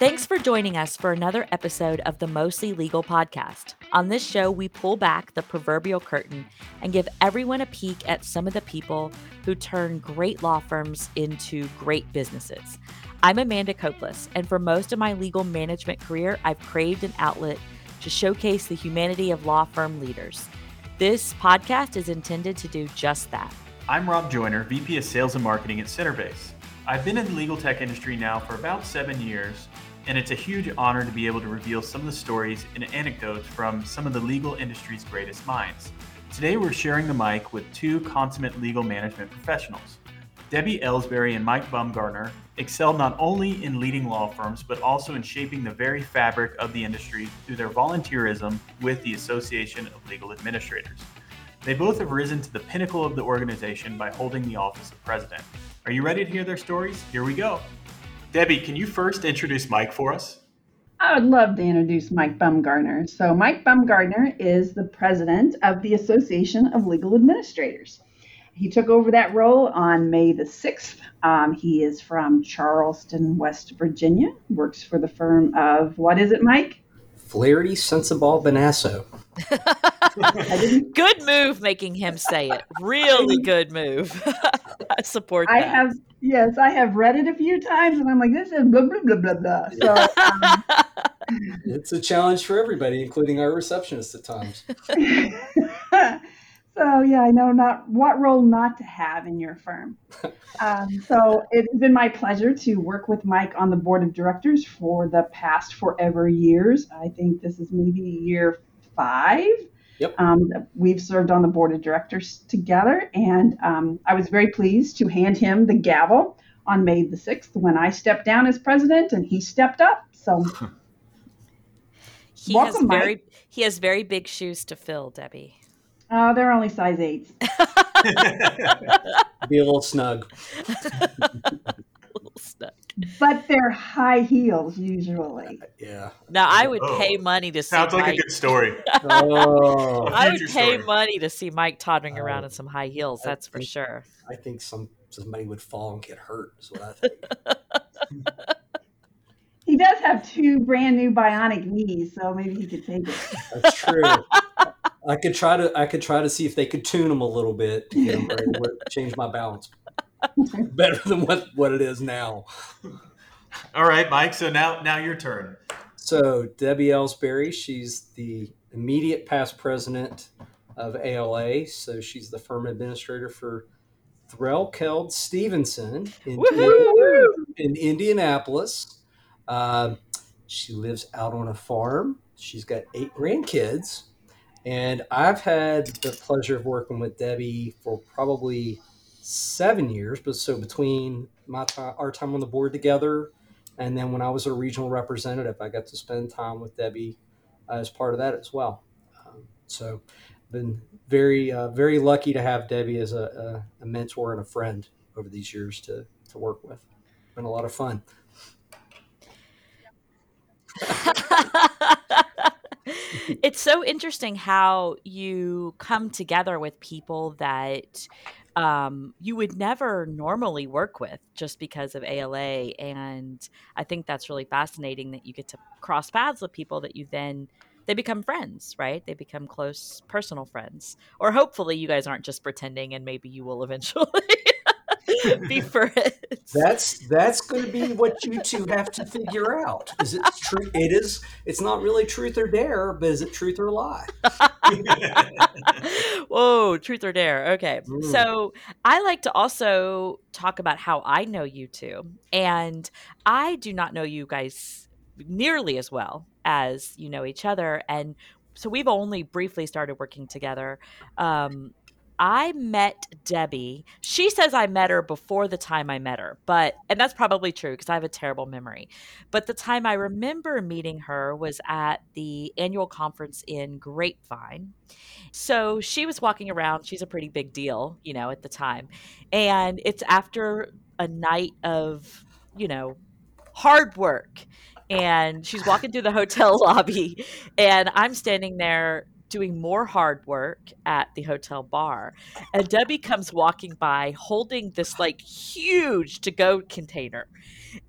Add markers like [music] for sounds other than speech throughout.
Thanks for joining us for another episode of the Mostly Legal podcast. On this show, we pull back the proverbial curtain and give everyone a peek at some of the people who turn great law firms into great businesses. I'm Amanda Copeless, and for most of my legal management career, I've craved an outlet to showcase the humanity of law firm leaders. This podcast is intended to do just that. I'm Rob Joyner, VP of Sales and Marketing at Centerbase. I've been in the legal tech industry now for about seven years, and it's a huge honor to be able to reveal some of the stories and anecdotes from some of the legal industry's greatest minds. Today, we're sharing the mic with two consummate legal management professionals. Debbie Elsbury and Mike Bumgarner excel not only in leading law firms, but also in shaping the very fabric of the industry through their volunteerism with the Association of Legal Administrators. They both have risen to the pinnacle of the organization by holding the office of president. Are you ready to hear their stories? Here we go. Debbie, can you first introduce Mike for us? I would love to introduce Mike Bumgarner. So, Mike Bumgarner is the president of the Association of Legal Administrators. He took over that role on May the 6th. Um, he is from Charleston, West Virginia, works for the firm of, what is it, Mike? Flaherty Sensabaugh Bonasso. good move making him say it. Really good move. [laughs] I support that. I have yes, I have read it a few times and I'm like, this is blah blah blah blah blah. So um, it's a challenge for everybody, including our receptionists at times. [laughs] so yeah, I know not what role not to have in your firm. [laughs] Um, so it's been my pleasure to work with Mike on the board of directors for the past forever years. I think this is maybe year five. Yep. Um, we've served on the board of directors together, and um, I was very pleased to hand him the gavel on May the 6th when I stepped down as president and he stepped up. So [laughs] he welcome, has very Mike. he has very big shoes to fill, Debbie. Oh, they're only size eights. [laughs] Be a little snug. [laughs] little snug. But they're high heels usually. Yeah. Now I would oh. pay money to see. Sounds like Mike. a good story. [laughs] oh. I would pay story. money to see Mike toddling uh, around in some high heels. That's think, for sure. I think some somebody would fall and get hurt. Is what I think. he does have two brand new bionic knees, so maybe he could take it. That's true. I could try to. I could try to see if they could tune them a little bit to get them ready, change my balance. better than what, what it is now. All right, Mike. So now now your turn. So Debbie Elsbury, she's the immediate past president of ALA. So she's the firm administrator for Threlkeld Stevenson in, in Indianapolis. Uh, she lives out on a farm. She's got eight grandkids. And I've had the pleasure of working with Debbie for probably seven years, but so between my time, our time on the board together, and then when I was a regional representative, I got to spend time with Debbie uh, as part of that as well. Um, so, been very uh, very lucky to have Debbie as a, a, a, mentor and a friend over these years to to work with. Been a lot of fun. [laughs] [laughs] it's so interesting how you come together with people that um, you would never normally work with just because of ALA. And I think that's really fascinating that you get to cross paths with people that you then they become friends, right? They become close personal friends. Or hopefully you guys aren't just pretending and maybe you will [laughs] eventually [laughs] be friends. That's that's going to be what you two have to figure out. Is it true? It is. It's not really truth or dare, but is it truth or lie? [laughs] Whoa, truth or dare? Okay, mm. so I like to also talk about how I know you two, and I do not know you guys nearly as well as you know each other, and so we've only briefly started working together. Um, I met Debbie. She says I met her before the time I met her, but, and that's probably true because I have a terrible memory. But the time I remember meeting her was at the annual conference in Grapevine. So she was walking around. She's a pretty big deal, you know, at the time. And it's after a night of, you know, hard work. And she's walking through the hotel [laughs] lobby, and I'm standing there doing more hard work at the hotel bar. And Debbie comes walking by holding this like huge to go container.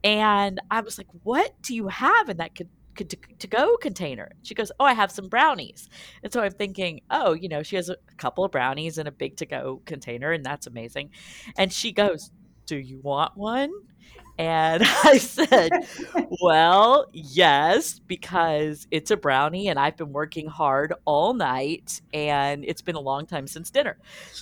And I was like, What do you have in that to go container? She goes, Oh, I have some brownies. And so I'm thinking, Oh, you know, she has a couple of brownies in a big to go container, and that's amazing. And she goes, Do you want one? And [laughs] I said, Well, yes, because it's a brownie and I've been working hard all night and it's been a long time since dinner.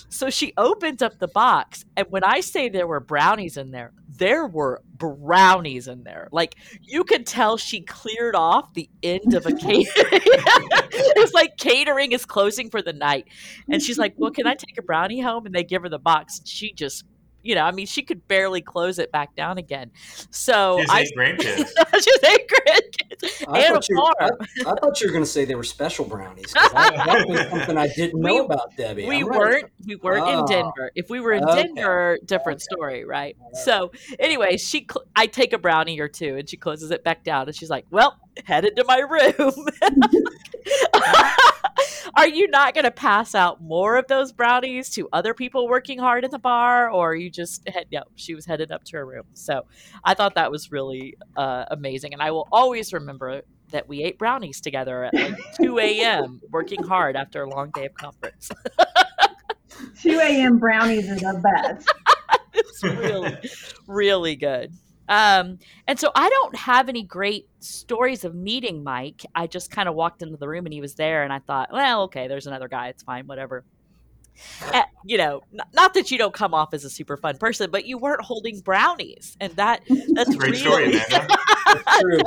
So she opens up the box. And when I say there were brownies in there, there were brownies in there. Like you could tell she cleared off the end of a catering. [laughs] it was like catering is closing for the night. And she's like, Well, can I take a brownie home? And they give her the box. She just you know, I mean, she could barely close it back down again. So she's I, eight [laughs] grandkids. she's eight grandkids I and a farm. I, I, thought you were going to say they were special brownies. That was [laughs] something I didn't know about Debbie. We weren't. We weren't oh. in ah, Denver. If we were in okay. Denver, different okay. story, right? right? So, anyway, she. Cl- I take a brownie or two, and she closes it back down, and she's like, "Well, headed to my room." [laughs] [laughs] are you not going to pass out more of those brownies to other people working hard in the bar, or you just head? No, she was headed up to her room. So I thought that was really uh, amazing, and I will always remember that we ate brownies together at like [laughs] 2 a.m. working hard after a long day of conference. 2 a.m. brownies are the best. [laughs] it's really, really good. Um, and so I don't have any great stories of meeting Mike. I just kind of walked into the room and he was there, and I thought, well, okay, there's another guy. It's fine, whatever. Uh, you know, n- not that you don't come off as a super fun person, but you weren't holding brownies, and that that's great really... story, that's [laughs] true.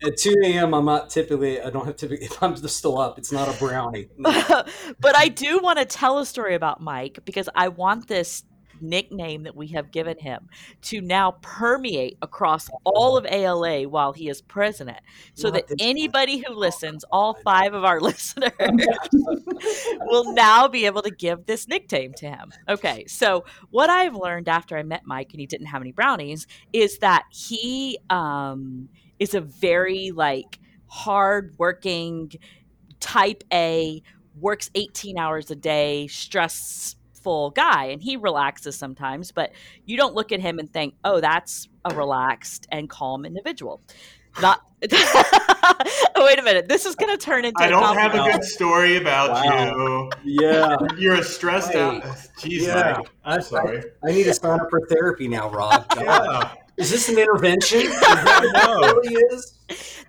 [laughs] At, 2 a.m., I'm not typically. I don't have typically. If I'm still up, it's not a brownie. [laughs] but I do want to tell a story about Mike because I want this nickname that we have given him to now permeate across all of ALA while he is president so Not that anybody who listens, all five of our [laughs] listeners, will now be able to give this nickname to him. Okay, so what I've learned after I met Mike and he didn't have any brownies is that he um, is a very like hard working type A works 18 hours a day, stress full guy and he relaxes sometimes, but you don't look at him and think, oh, that's a relaxed and calm individual. Not [laughs] wait a minute. This is going to turn into. I don't have a good story about wow. you. Yeah, [laughs] you're a stressed out. Jeez, yeah. I'm sorry. I, I, need to sign up for therapy now, Rob. [laughs] yeah. Is this an intervention? Is that really is?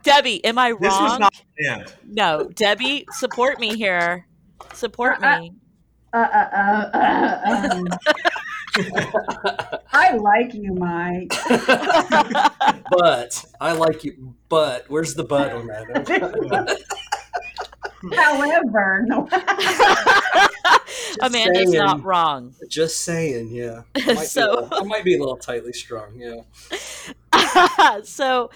Debbie, am I wrong? This was not planned. No, Debbie, support me here. Support uh, me. Uh, uh, uh, uh um. [laughs] I like you, Mike. [laughs] but I like you. But where's the but on that? [laughs] However, no. Amanda's saying, not wrong. Just saying, yeah. I might, so, be little, I might be a little tightly strung, yeah. so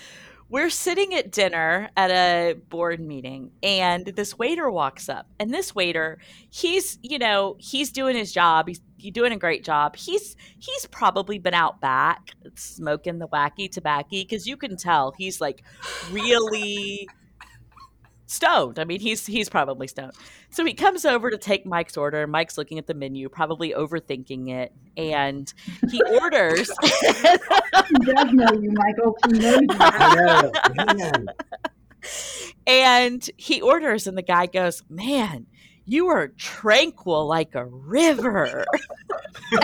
we're sitting at dinner at a board meeting and this waiter walks up and this waiter he's you know he's doing his job. He's, he's doing a great job. He's he's probably been out back smoking the wacky tobacco because you can tell he's like really stoned. I mean, he's he's probably stoned. So he comes over to take Mike's order. Mike's looking at the menu, probably overthinking it, and he [laughs] orders. he does know you, Michael. He knows you. [laughs] and he orders, and the guy goes, "Man." You are tranquil like a river. [laughs] we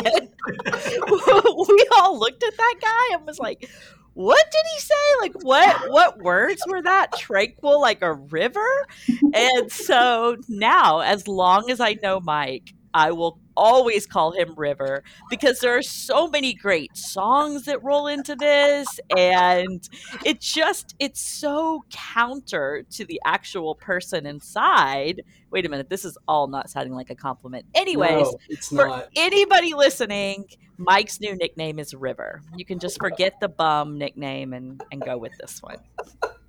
all looked at that guy and was like, what did he say? Like what what words were that? Tranquil like a river? And so now, as long as I know Mike, I will always call him River because there are so many great songs that roll into this and it just it's so counter to the actual person inside. Wait a minute, this is all not sounding like a compliment. Anyways, no, for not. anybody listening, Mike's new nickname is River. You can just forget the bum nickname and and go with this one.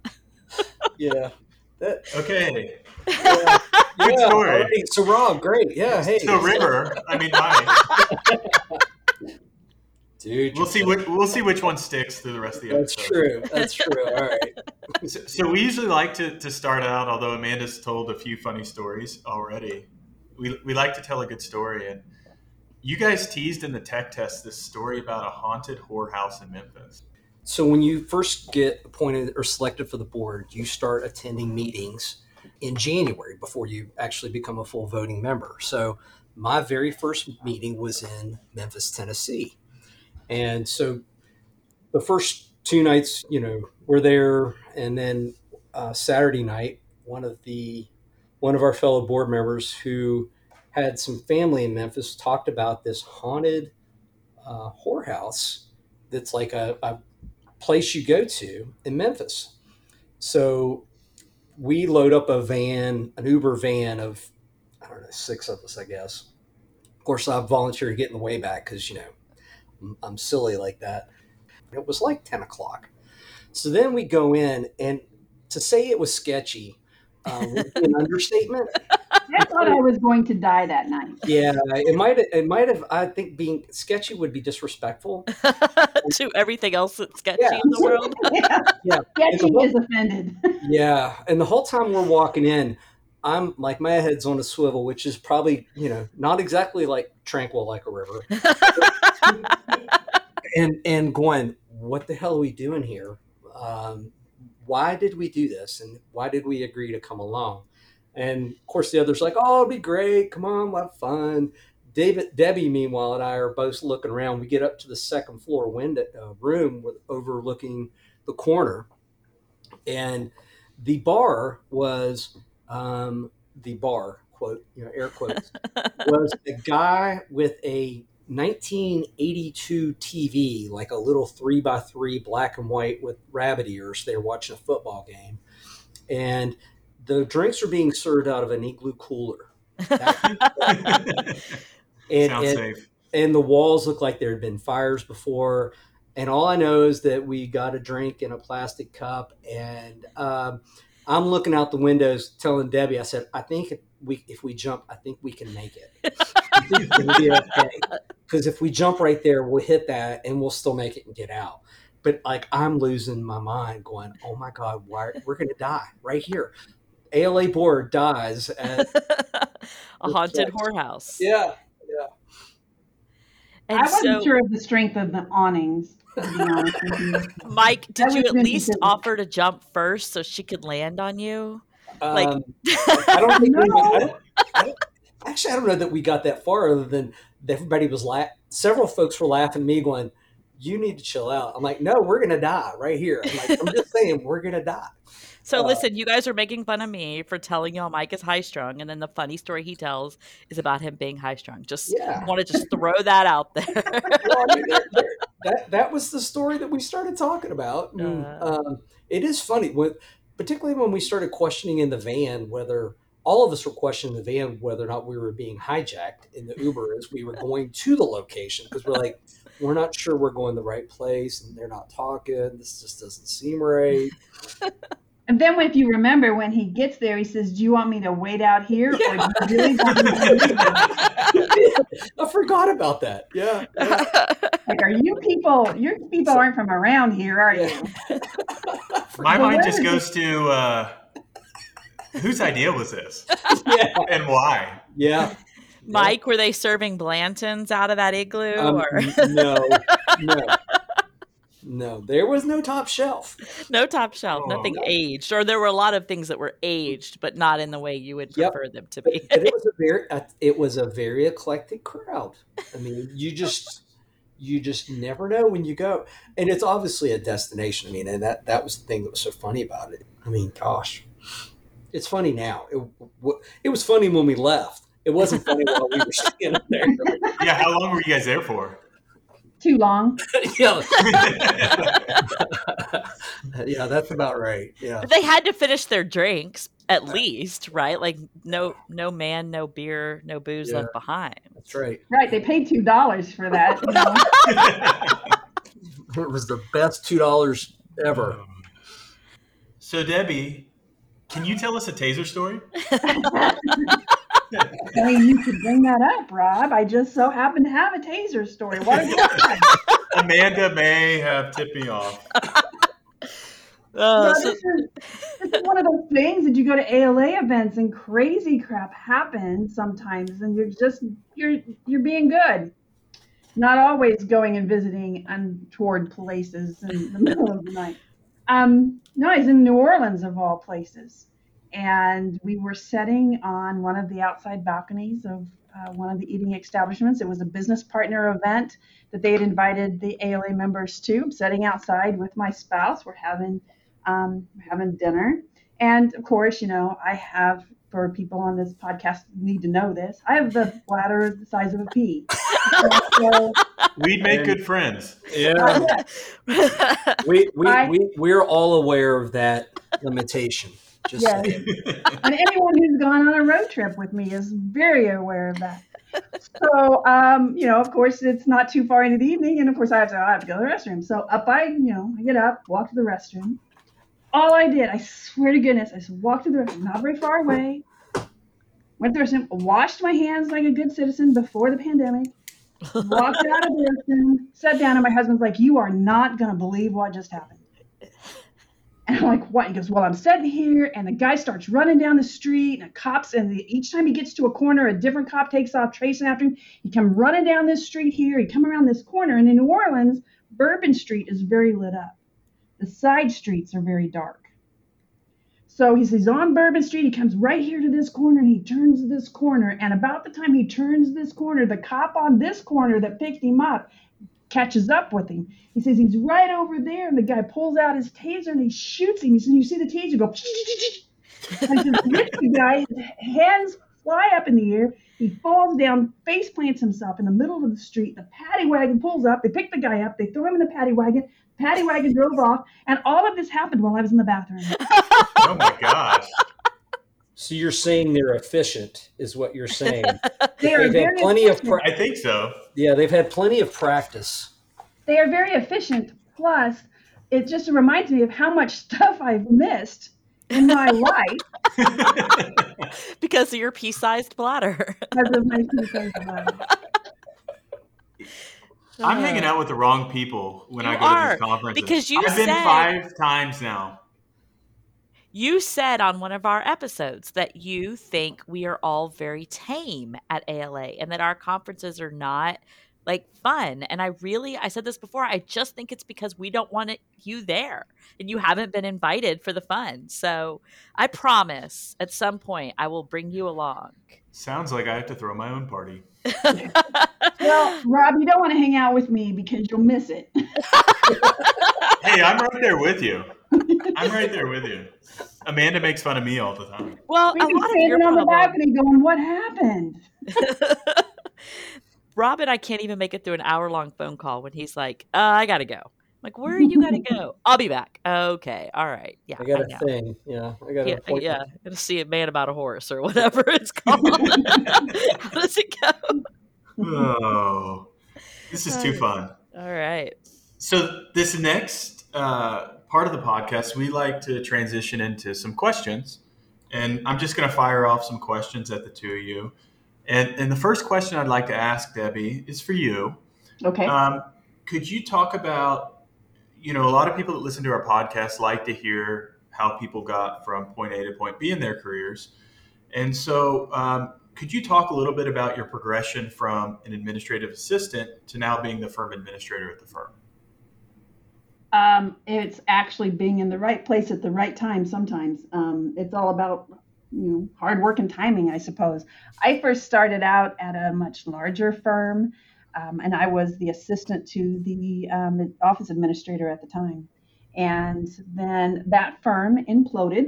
[laughs] yeah. That, okay. Yeah. Good yeah, story. Rob, great. Yeah. Hey. So River, I mean, hi. [laughs] Dude, We'll see. Which, we'll see which one sticks through the rest of the That's episode. That's true. That's true. All right. [laughs] So, so we usually like to, to start out, although Amanda's told a few funny stories already. We, we like to tell a good story, and you guys teased in the tech test this story about a haunted whorehouse in Memphis. So when you first get appointed or selected for the board, you start attending meetings in January before you actually become a full voting member. So my very first meeting was in Memphis, Tennessee. And so the first two nights, you know, we're there, and then uh, Saturday night, one of the one of our fellow board members who had some family in Memphis talked about this haunted uh, whorehouse that's like a, a place you go to in Memphis. So we load up a van, an Uber van of, I don't know, six of us, I guess. Of course, I volunteer to get in the way back because, you know, I'm, I'm silly like that. It was like 10 o'clock. So then we go in, and to say it was sketchy uh, would be an [laughs] understatement. I thought I was going to die that night. Yeah, it might it might have. I think being sketchy would be disrespectful. [laughs] to everything else that's sketchy Yeah. in the world. [laughs] yeah. Yeah. Sketchy And the- is offended. [laughs] Yeah, and the whole time we're walking in, I'm like my head's on a swivel, which is probably you know not exactly like tranquil like a river, and and going, what the hell are we doing here? Um, why did we do this, and why did we agree to come along? And of course, the others like, oh, it'll be great. Come on, we'll have fun. David, Debbie, meanwhile, and I are both looking around. We get up to the second floor window uh, room with overlooking the corner, and the bar was um, the bar quote you know air quotes [laughs] was a guy with a 1982 TV like a little three by three black and white with rabbit ears. They were watching a football game, and the drinks were being served out of an igloo cooler. [laughs] And, Sounds and- safe. and the walls look like there had been fires before. And all I know is that we got a drink in a plastic cup, and um, I'm looking out the windows, telling Debbie, I said, "I think if we if we jump, I think we can make it. [laughs] I think it'll be okay. Because if we jump right there, we'll hit that, and we'll still make it and get out." But like I'm losing my mind, going, "Oh my God, why we're gonna die right here?" ALA board dies [laughs] at a haunted Yes. whorehouse. yeah. And I wasn't so, sure of the strength of the awnings. To be honest with you. [laughs] Mike, did That you at least silly. offer to jump first so she could land on you? Like- Um, [laughs] I don't think we I don't, I don't, actually I don't know that we got that far other than everybody was la- several folks were laughing at me going you need to chill out I'm like no we're gonna die right here I'm like I'm just saying we're gonna die So Uh, listen, you guys are making fun of me for telling y'all Mike is high strung, and then the funny story he tells is about him being high strung. Just yeah want to just throw that out there. [laughs] well, I mean, there- there- that that was the story that we started talking about [laughs] And, Uh. um, it is funny when particularly when we started questioning in the van whether all of us were questioning the van whether or not we were being hijacked in the Uber as we were going to the location because we're like, we're not sure we're going the right place and they're not talking. This just doesn't seem right. [laughs] And then, if you remember, when he gets there, he says, "Do you want me to wait out here, or do you really want me to leave?" I forgot about that. Yeah. yeah. [laughs] Like, are you people? Your people aren't from around here, are you? Yeah. [laughs] My Well, mind just is goes to uh, whose idea was this [laughs] yeah. and why? Yeah. Mike, were they serving Blantons out of that igloo? Um, or no, no, no. There was no top shelf. no top shelf, Oh, nothing no. aged. Or there were a lot of things that were aged, but not in the way you would Yep. prefer them to be. but it was a very, uh, it was a very eclectic crowd. I mean, you just, you just never know when you go, and it's obviously a destination. I mean, and that that was the thing that was so funny about it. I mean, gosh, it's funny now. It, it was funny when we left. It wasn't funny while we were [laughs] standing there. Yeah, how long were you guys there for? Too long. [laughs] yeah, [laughs] yeah, that's about right. Yeah. But they had to finish their drinks at least, right? Like no no man, no beer, no booze Yeah. left behind. That's right. Right? They paid two dollars for that. You know? [laughs] It was the best two dollars ever. So Debbie, can you tell us a taser story? I mean, you could bring that up, Rob. I just so happen to have a taser story. What a guy. [laughs] Amanda may have tipped me off. [laughs] Uh, No, so- this, is, this is one of those things that you go to ALA events and crazy crap happens sometimes, and you're just you're you're being good, not always going and visiting untoward places in the middle of the night. Um, no, I was in New Orleans of all places, and we were sitting on one of the outside balconies of uh, one of the eating establishments. It was a business partner event that they had invited the ALA members to. I'm sitting outside with my spouse. We're having um, having dinner, and of course, you know, I have for people on this podcast need to know this. I have the bladder the size of a pea. so, [laughs] We'd make good friends. Yeah, [laughs] we we, I- we we're all aware of that limitation. Just Yes. [laughs] and anyone who's gone on a road trip with me is very aware of that. So, um, you know, of course, it's not too far into the evening, and of course, I have to, I have to go to the restroom. So, up I, you know, I get up, walk to the restroom. All I did, I swear to goodness, I just walked to the restroom, not very far away. Went to the restroom, washed my hands like a good citizen before the pandemic. Walked out of the restroom, sat down, and my husband's like, "You are not gonna believe what just happened." And I'm like, what? He goes, well, I'm sitting here, and the guy starts running down the street, and the cops, and the, each time he gets to a corner, a different cop takes off tracing after him. He come running down this street here, he come around this corner, and in New Orleans, Bourbon Street is very lit up. The side streets are very dark. So he's, he's on Bourbon Street, he comes right here to this corner, and he turns this corner, and about the time he turns this corner, the cop on this corner that picked him up catches up with him. He says he's right over there, and the guy pulls out his taser and he shoots him. Says, you see the taser go, and just the guy. His hands fly up in the air. He falls down, face plants himself in the middle of the street. The paddy wagon pulls up. They pick the guy up. They throw him in the paddy wagon. Paddy wagon drove off, and all of this happened while I was in the bathroom. [laughs] Oh my gosh. So you're saying they're efficient, is what you're saying. [laughs] they they've had very plenty of pra- I think so. yeah, they've had plenty of practice. They are very efficient. Plus, it just reminds me of how much stuff I've missed in my [laughs] life because of your pea-sized bladder. because of my suicide bladder. I'm hanging uh, out with the wrong people when I You go to these conferences. because you I've been five times now. You said on one of our episodes that you think we are all very tame at ALA and that our conferences are not like fun. And I really, I said this before, I just think it's because we don't want it, you there and you haven't been invited for the fun. So I promise at some point I will bring you along. Sounds like I have to throw my own party. [laughs] Well, Rob, you don't want to hang out with me because you'll miss it. [laughs] Hey, I'm right there with you. I'm right there with you. Amanda makes fun of me all the time. well, We've a lot of your standing on the balcony going, "What happened?" [laughs] Rob and I can't even make it through an hour long phone call when he's like, uh, I gotta go. I'm like, where are you gotta go? [laughs] I'll be back. Okay. All right. Yeah. I got I a know. thing. Yeah, I got an Yeah, appointment. yeah. Gonna see a man about a horse or whatever it's [laughs] called. How does it go? Oh, this is too fun. All right. So, this next uh, part of the podcast, we like to transition into some questions. And I'm just going to fire off some questions at the two of you. And, and the first question I'd like to ask, Debbie, is for you. Okay. Um, could you talk about, you know, a lot of people that listen to our podcast like to hear how people got from point A to point B in their careers. And so, um, could you talk a little bit about your progression from an administrative assistant to now being the firm administrator at the firm? Um, it's actually being in the right place at the right time. Sometimes um, it's all about you know hard work and timing, I suppose. I first started out at a much larger firm, um, and I was the assistant to the um, office administrator at the time. And then that firm imploded,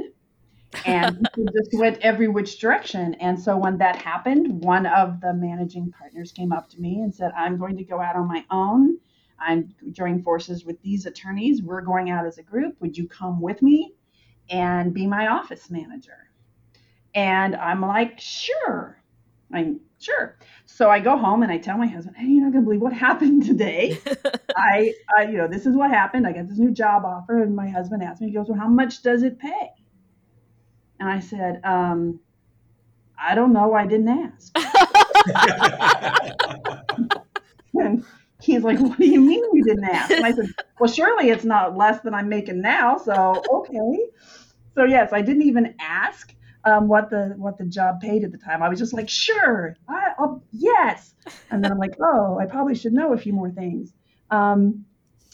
and [laughs] just went every which direction. And so when that happened, one of the managing partners came up to me and said, "I'm going to go out on my own." I'm joining forces with these attorneys. We're going out as a group. Would you come with me and be my office manager? And I'm like, sure. I'm sure. So I go home and I tell my husband, hey, you're not gonna believe what [laughs] happened today. [laughs] I, I, you know, this is what happened. I got this new job offer, and my husband asked me, he goes, well, how much does it pay? And I said, um, I don't know. I didn't ask. [laughs] and he's like, What do you mean you didn't ask? And I said, [laughs] Well, surely it's not less than I'm making now. So, okay. So, yes, I didn't even ask. Um, what the what the job paid at the time. I was just like, sure, I, will yes. And then I'm like, oh, I probably should know a few more things. Um,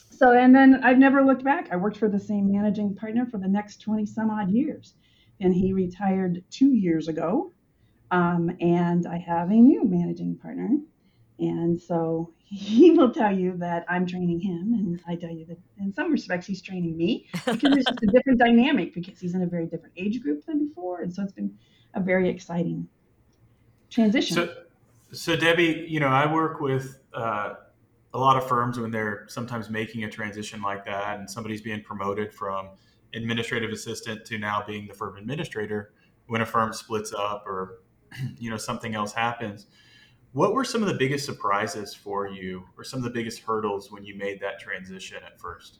so and then I've never looked back. I worked for the same managing partner for the next 20 some odd years, and he retired two years ago. Um, and I have a new managing partner, and so [laughs] he will tell you that I'm training him, and I tell you that in some respects he's training me because it's just a different dynamic because he's in a very different age group than before, and so it's been a very exciting transition. So, so Debbie, you know, I work with uh, a lot of firms when they're sometimes making a transition like that, and somebody's being promoted from administrative assistant to now being the firm administrator when a firm splits up or [clears throat] you know something else happens what were some of the biggest surprises for you, or some of the biggest hurdles when you made that transition at first?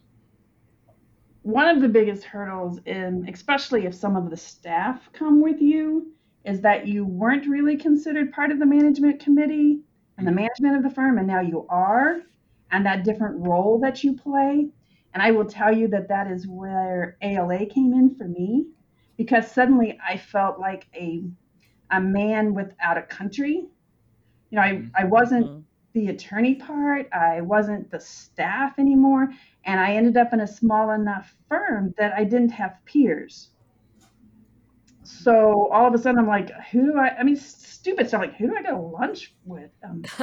One of the biggest hurdles, in, especially if some of the staff come with you, is that you weren't really considered part of the management committee and the mm-hmm. management of the firm, and now you are, and that different role that you play. And I will tell you that that is where ALA came in for me, because suddenly I felt like a a man without a country you know, I, mm-hmm. I wasn't mm-hmm. the attorney part, I wasn't the staff anymore, and I ended up in a small enough firm that I didn't have peers. So all of a sudden, I'm like, who do I? I mean, stupid stuff like who do I go to lunch with? Um, [laughs]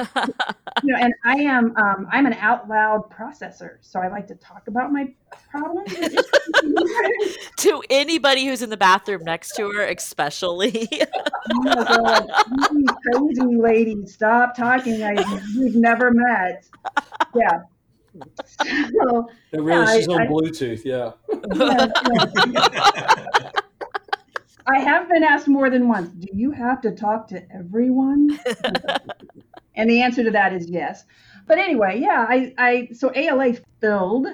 you know, and I am um, I'm an out loud processor, so I like to talk about my problems [laughs] [laughs] to anybody who's in the bathroom next to her, especially. oh crazy lady, stop talking. I we've never met. Yeah. So, really, yeah, she's I, on I, Bluetooth. Yeah. yeah, yeah. I have been asked more than once, do you have to talk to everyone? [laughs] and the answer to that is yes. But anyway, yeah, I, I so ALA filled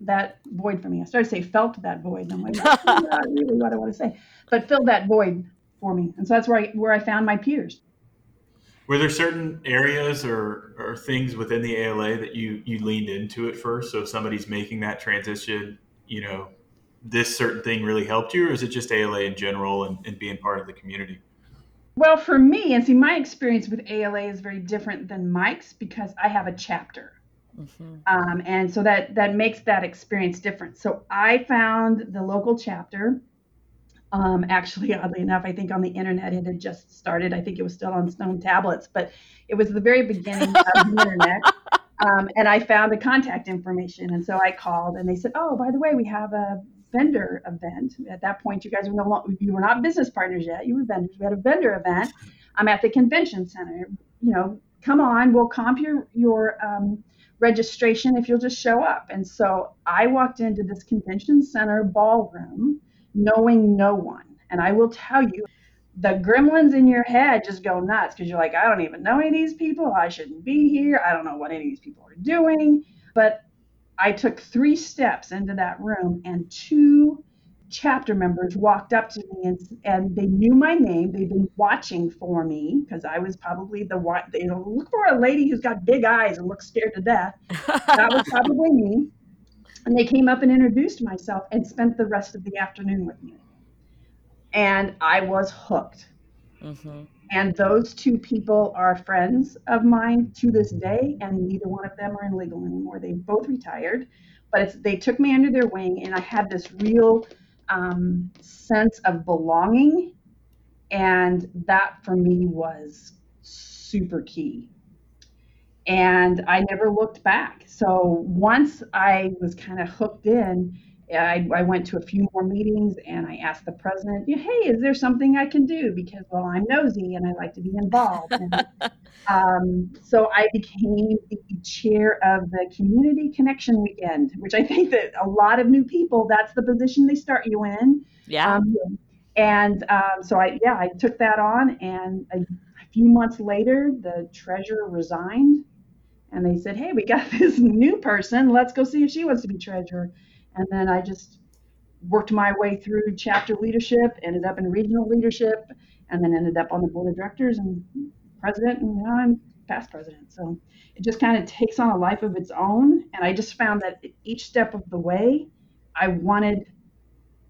that void for me. I started to say felt that void. And I'm like, that's not [laughs] really what I want to say. But filled that void for me. And so that's where I where I found my peers. Were there certain areas or, or things within the ALA that you, you leaned into at first? So if somebody's making that transition, you know, this certain thing really helped you, or is it just ALA in general and, and being part of the community? Well, for me, and see, my experience with ALA is very different than Mike's because I have a chapter. Mm-hmm. Um, and so that that makes that experience different. So I found the local chapter. Um, actually, [laughs] oddly enough, I think on the internet it had just started. I think it was still on stone tablets, but it was the very beginning of the [laughs] internet. Um, and I found the contact information, and so I called, and they said, "Oh, by the way, we have a vendor event. At that point, you guys were no longer, you were not business partners yet. You were vendors. We had a vendor event. I'm at the convention center. You know, come on, we'll comp your your um, registration if you'll just show up. And so I walked into this convention center ballroom, knowing no one. And I will tell you, the gremlins in your head just go nuts because you're like, I don't even know any of these people. I shouldn't be here. I don't know what any of these people are doing. But I took three steps into that room, and two chapter members walked up to me and, and they knew my name. They'd been watching for me because I was probably the one. They look for a lady who's got big eyes and looks scared to death. that was [laughs] probably me. And they came up and introduced myself and spent the rest of the afternoon with me. And I was hooked. Mm-hmm. And those two people are friends of mine to this day, and neither one of them are in legal anymore. They both retired, but they took me under their wing, and I had this real um, sense of belonging. And that for me was super key. And I never looked back. So once I was kind of hooked in, I, I, went to a few more meetings and I asked the president, hey, is there something I can do? Because, well, I'm nosy and I like to be involved. And, [laughs] um, so I became the chair of the Community Connection Weekend, which I think that a lot of new people, that's the position they start you in. Yeah. Um, and um, so I, yeah, I took that on. And a, a few months later, the treasurer resigned. And they said, hey, we got [laughs] this new person. Let's go see if she wants to be treasurer. And then I just worked my way through chapter leadership, ended up in regional leadership, and then ended up on the board of directors and president, and now I'm past president. So it just kind of takes on a life of its own. And I just found that each step of the way, I wanted,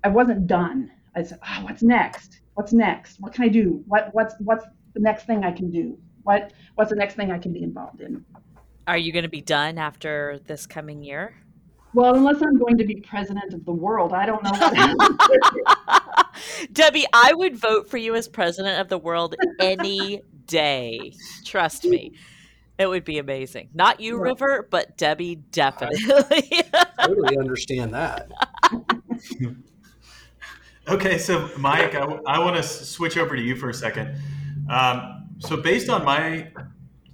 I wasn't done. I said, oh, what's next? What's next? What can I do? What what's what's the next thing I can do? What what's the next thing I can be involved in? Are you going to be done after this coming year? Well, unless I'm going to be president of the world, I don't know what [laughs] Debbie, I would vote for you as president of the world any day. Trust me. It would be amazing. Not you, River, but Debbie definitely. I [laughs] totally understand that. [laughs] okay, so Mike, I, I want to switch over to you for a second. Um, so, based on my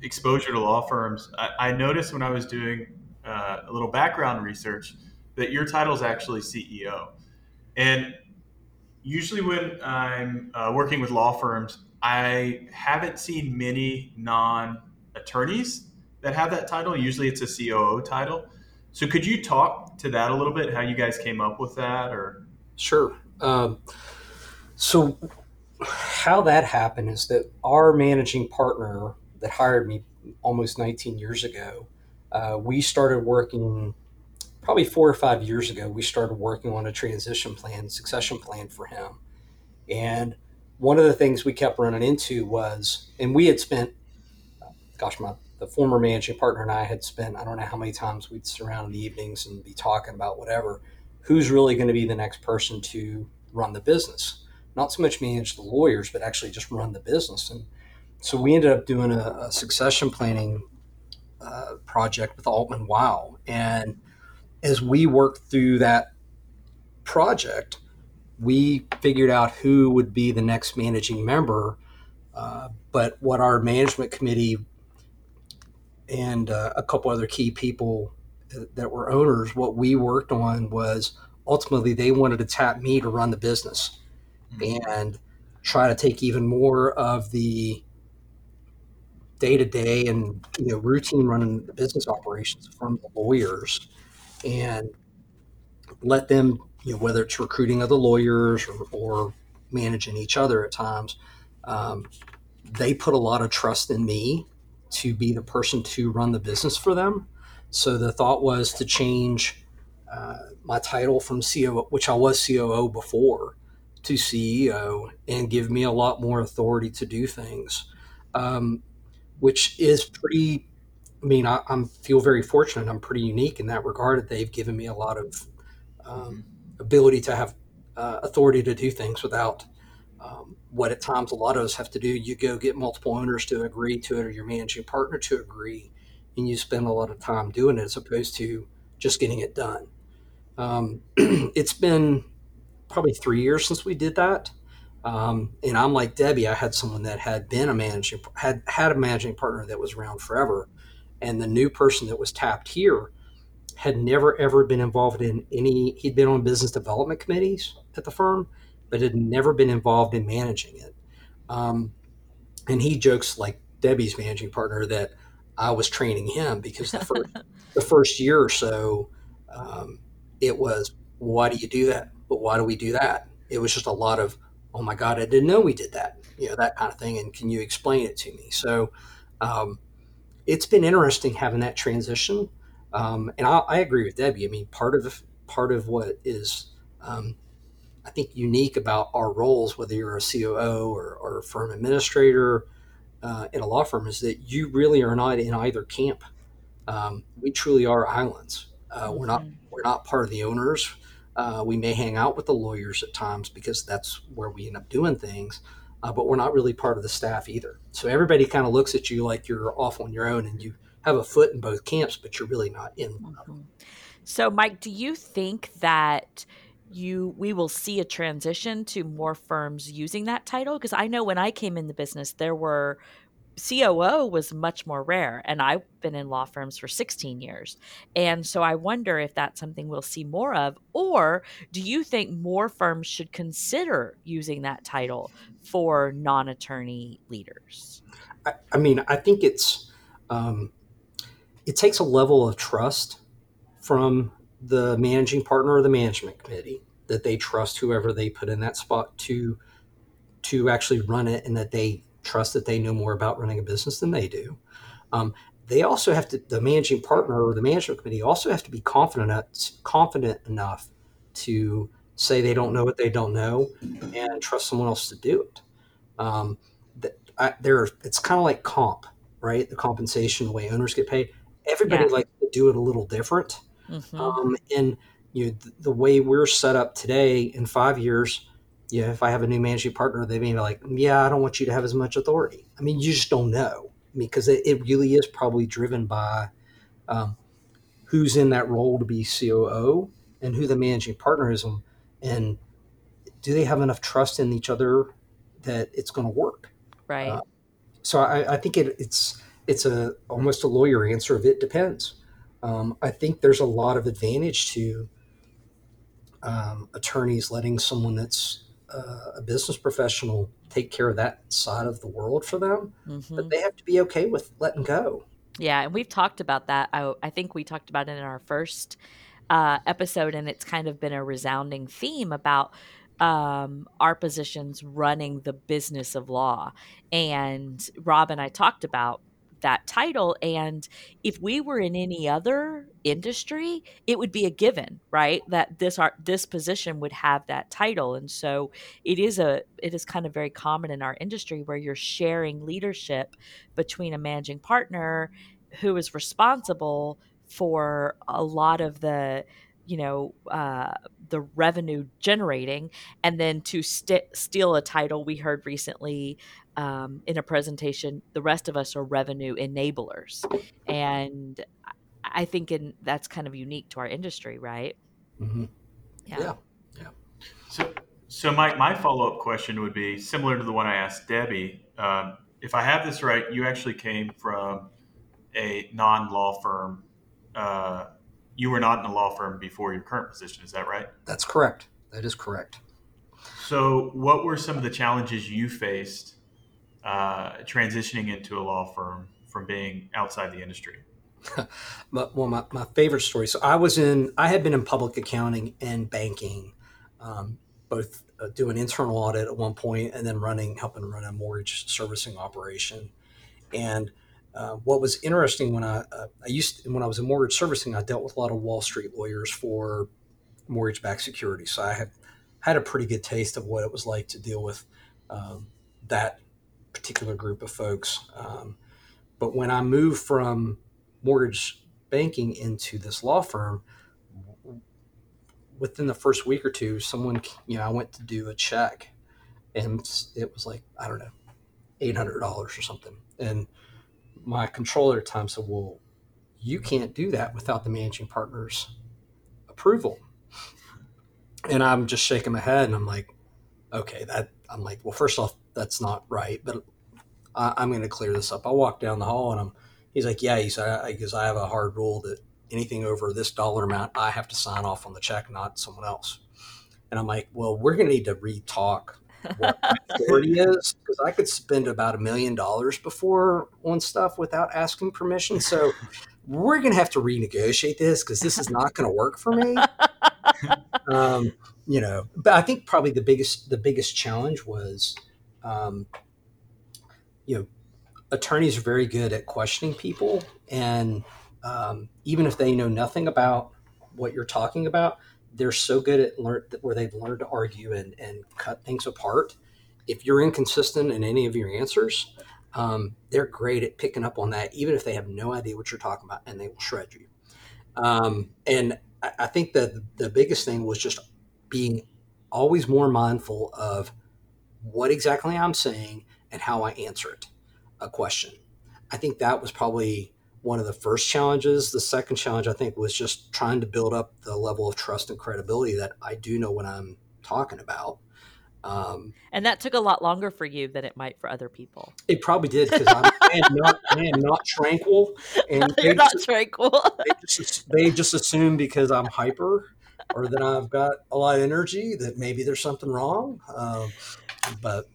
exposure to law firms, I, I noticed when I was doing uh, a little background research that your title is actually CEO. And usually, when I'm uh, working with law firms, I haven't seen many non attorneys that have that title. Usually, it's a COO title. So, could you talk to that a little bit? How you guys came up with that, or sure. Um, so, how that happened is that our managing partner that hired me almost 19 years ago uh, we started working probably four or five years ago. We started working on a transition plan, succession plan for him. And one of the things we kept running into was, and we had spent, gosh, my the former managing partner and I had spent, I don't know how many times we'd sit around in the evenings and be talking about whatever. Who's really going to be the next person to run the business? Not so much manage the lawyers, but actually just run the business. And so we ended up doing a, a succession planning uh, project with Altman Weil. And as we worked through that project, we figured out who would be the next managing member. Uh, but what our management committee and uh, a couple other key people that were owners, what we worked on was ultimately they wanted to tap me to run the business mm-hmm. and try to take even more of the day to day and you know routine running the business operations from the lawyers and let them you know whether it's recruiting other lawyers or, or managing each other at times um, they put a lot of trust in me to be the person to run the business for them so the thought was to change uh, my title from COO, which I was COO before, to CEO, and give me a lot more authority to do things. Um, which is pretty. I mean, I, am feel very fortunate. I'm pretty unique in that regard. That they've given me a lot of um, ability to have uh, authority to do things without um, what at times a lot of us have to do. You go get multiple owners to agree to it, or your managing partner to agree, and you spend a lot of time doing it as opposed to just getting it done. Um, [clears throat] it's been probably three years since we did that. Um, and I'm like Debbie. I had someone that had been a managing had had a managing partner that was around forever, and the new person that was tapped here had never ever been involved in any. He'd been on business development committees at the firm, but had never been involved in managing it. Um, and he jokes like Debbie's managing partner that I was training him because the first [laughs] the first year or so, um, it was why do you do that? But why do we do that? It was just a lot of oh my God, I didn't know we did that, you know, that kind of thing. And can you explain it to me? So um, it's been interesting having that transition. Um, and I, I, agree with Debbie. I mean, part of part of what is um, I think unique about our roles, whether you're a COO or, or a firm administrator uh, in a law firm, is that you really are not in either camp. Um, we truly are islands. Uh, we're not mm-hmm. we're not part of the owners. Uh, we may hang out with the lawyers at times because that's where we end up doing things, uh, but we're not really part of the staff either. So everybody kind of looks at you like you're off on your own and you have a foot in both camps, but you're really not in one of them. Mm-hmm. So, Mike, do you think that you we will see a transition to more firms using that title? Because I know when I came in the business, there were COO was much more rare, and I've been in law firms for 16 years. And so I wonder if that's something we'll see more of, or do you think more firms should consider using that title for non attorney leaders? I, I, mean, I think it's, um, it takes a level of trust from the managing partner or the management committee that they trust whoever they put in that spot to to actually run it and that they trust that they know more about running a business than they do. Um, they also have to, the managing partner or the management committee also have to be confident, enough, confident enough to say they don't know what they don't know and trust someone else to do it. Um, I, there, it's kind of like comp, right? The compensation, the way owners get paid. Everybody yeah. likes to do it a little different. Mm-hmm. Um, and you know, the, the, way we're set up today, in five years, yeah, if I have a new managing partner, they may be like, "Yeah, I don't want you to have as much authority." I mean, you just don't know. I mean, because it, it really is probably driven by um, who's in that role to be COO and who the managing partner is, and, and do they have enough trust in each other that it's going to work? Right. Uh, so I, I think it, it's it's a almost a lawyer answer of it depends. Um, I think there's a lot of advantage to um, attorneys letting someone that's uh, a business professional take care of that side of the world for them, mm-hmm. but they have to be okay with letting go. Yeah, and we've talked about that. I, I think we talked about it in our first uh, episode, and it's kind of been a resounding theme about um, our positions running the business of law. And Rob and I talked about that title and if we were in any other industry it would be a given right that this art this position would have that title. And so it is a it is kind of very common in our industry where you're sharing leadership between a managing partner who is responsible for a lot of the you know uh, the revenue generating and then to st- steal a title we heard recently um, in a presentation the rest of us are revenue enablers and i think in, that's kind of unique to our industry right mm-hmm. yeah. yeah yeah so so my, my follow-up question would be similar to the one i asked debbie um, if i have this right you actually came from a non-law firm uh, you were not in a law firm before your current position. Is that right? That's correct. That is correct. So, what were some of the challenges you faced uh, transitioning into a law firm from being outside the industry? [laughs] well, my, my favorite story. So, I was in, I had been in public accounting and banking, um, both uh, doing internal audit at one point and then running, helping run a mortgage servicing operation. And uh, what was interesting when I, uh, I used to, when I was in mortgage servicing, I dealt with a lot of Wall Street lawyers for mortgage-backed securities. So I had had a pretty good taste of what it was like to deal with um, that particular group of folks. Um, but when I moved from mortgage banking into this law firm, within the first week or two, someone, you know, I went to do a check and it was like, I don't know, $800 or something. And my controller at the time said, Well, you can't do that without the managing partner's approval. And I'm just shaking my head and I'm like, okay, that I'm like, well, first off, that's not right, but I, am going to clear this up. I walk down the hall and I'm, he's like, yeah, he said, because I have a hard rule that anything over this dollar amount, I have to sign off on the check, not someone else. And I'm like, well, we're going to need to re-talk what [laughs] authority is because I could spend about a million dollars before on stuff without asking permission. So we're going to have to renegotiate this because this is not going to work for me. [laughs] um, you know, but I think probably the biggest the biggest challenge was, um, you know, attorneys are very good at questioning people, and um, even if they know nothing about what you're talking about, they're so good at learn where they've learned to argue and, and cut things apart. If you're inconsistent in any of your answers, um, they're great at picking up on that, even if they have no idea what you're talking about, and they will shred you. Um, and I, I think that the biggest thing was just being always more mindful of what exactly I'm saying and how I answer it, a question. I think that was probably one of the first challenges. The second challenge, I think, was just trying to build up the level of trust and credibility that I do know what I'm talking about. Um, and that took a lot longer for you than it might for other people. It probably did because I am not, I am not tranquil, [laughs] and you're not just, tranquil. they, just, they just assume because I'm hyper or that I've got a lot of energy that maybe there's something wrong. Um, but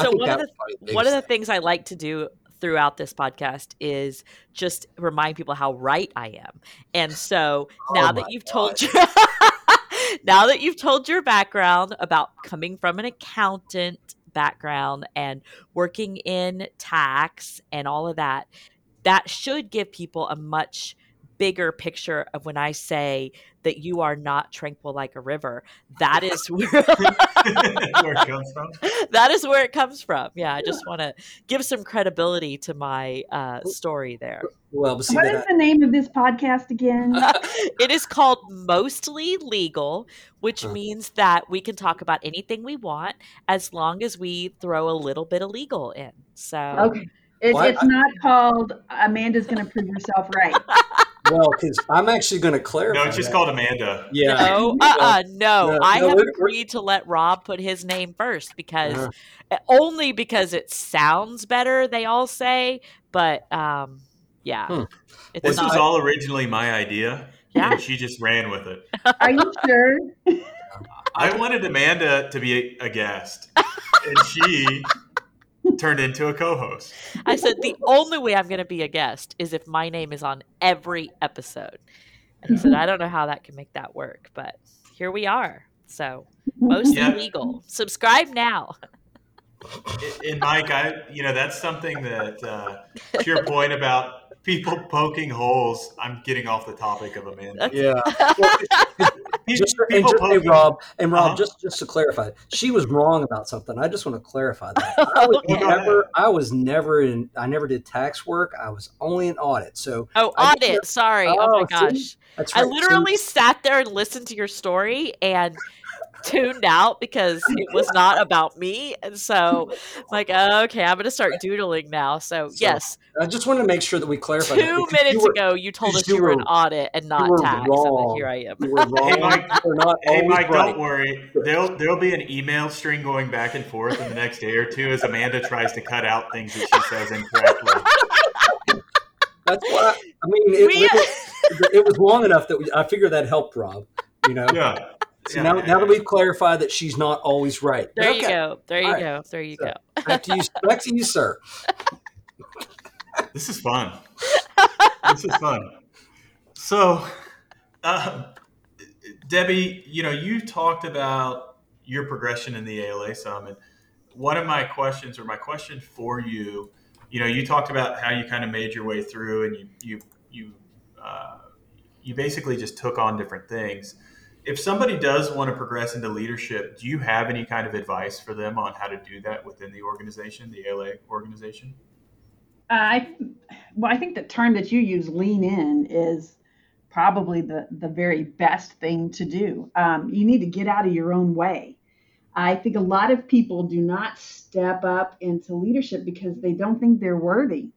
so one of the one of the things I like to do throughout this podcast is just remind people how right I am. And so [laughs] now oh that you've God. told your [laughs] now that you've told your background about coming from an accountant background and working in tax and all of that, that should give people a much bigger picture of when I say that you are not tranquil like a river. That [laughs] is where, [laughs] where it comes from. That is where it comes from. Yeah, I just want to give some credibility to my uh, story there. Well, what is I- the name of this podcast again? [laughs] it is called Mostly Legal, which means that we can talk about anything we want as long as we throw a little bit of legal in. So okay. It's, it's not called Amanda's going to prove herself right well, because I'm actually going to clarify. No, it's just that. called Amanda. Yeah. No, uh-uh, no. no I no, have agreed to let Rob put his name first because uh-huh. only because it sounds better. They all say, but um, yeah. Hmm. This not, was all originally my idea. Yeah. And she just ran with it. Are you sure? I wanted Amanda to be a, a guest, and she turned into a co-host. I said the only way I'm going to be a guest is if my name is on every episode. And he said, I don't know how that can make that work, but here we are. So most yeah. legal. Subscribe now. And Mike, I you know that's something that uh, to your point about people poking holes. I'm getting off the topic of Amanda. Yeah. [laughs] just, and, just, hey, Rob, and Rob, uh-huh. just just to clarify, she was wrong about something. I just want to clarify that. [laughs] I was never, I was never in. I never did tax work. I was only in audit. So oh, audit. Sorry. Oh, oh my gosh. Right. I literally so, sat there and listened to your story and tuned out because it was not about me. And so I'm like, okay, I'm going to start doodling now. So, so, yes. I just want to make sure that we clarify. Two minutes you were, ago, you told us you were, an audit and not tax. Wrong. And here I am. You were [laughs] wrong. hey, Mike, hey, Mike right. don't worry. There'll, there'll be an email string going back and forth in the next day or two as Amanda tries to cut out things that she says incorrectly. That's why, I mean, it, we, it, it was long enough that we, I figured that helped Rob. You know? Yeah. So yeah, now, yeah, now that we've clarified that she's not always right. There okay. you go. There you All go. Right. There you so, go. back to you. Back to you, sir. This is fun. this is fun. So, uh, Debbie, you know, you talked about your progression in the ALA summit. One of my questions, or my question for you, you know, you talked about how you kind of made your way through, and you you you uh, you basically just took on different things if somebody does want to progress into leadership, do you have any kind of advice for them on how to do that within the organization, the ALA organization? Uh, I well, I think the term that you use, lean in, is probably the the very best thing to do. Um, you need to get out of your own way. I think a lot of people do not step up into leadership because they don't think they're worthy.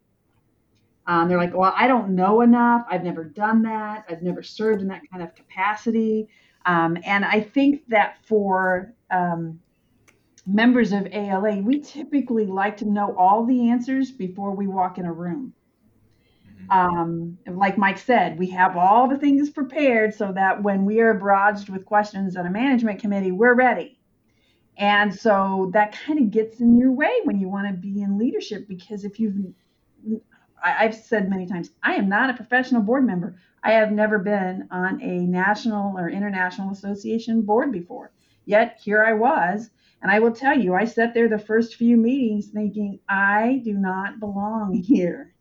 Um, they're like, well, I don't know enough. I've never done that. I've never served in that kind of capacity. Um, and I think that for um, members of ALA, we typically like to know all the answers before we walk in a room. Mm-hmm. Um, like Mike said, we have all the things prepared so that when we are barraged with questions at a management committee, we're ready. And so that kind of gets in your way when you want to be in leadership because if you've, I, I've said many times, I am not a professional board member. I have never been on a national or international association board before. Yet here I was. And I will tell you, I sat there the first few meetings thinking, I do not belong [laughs] here.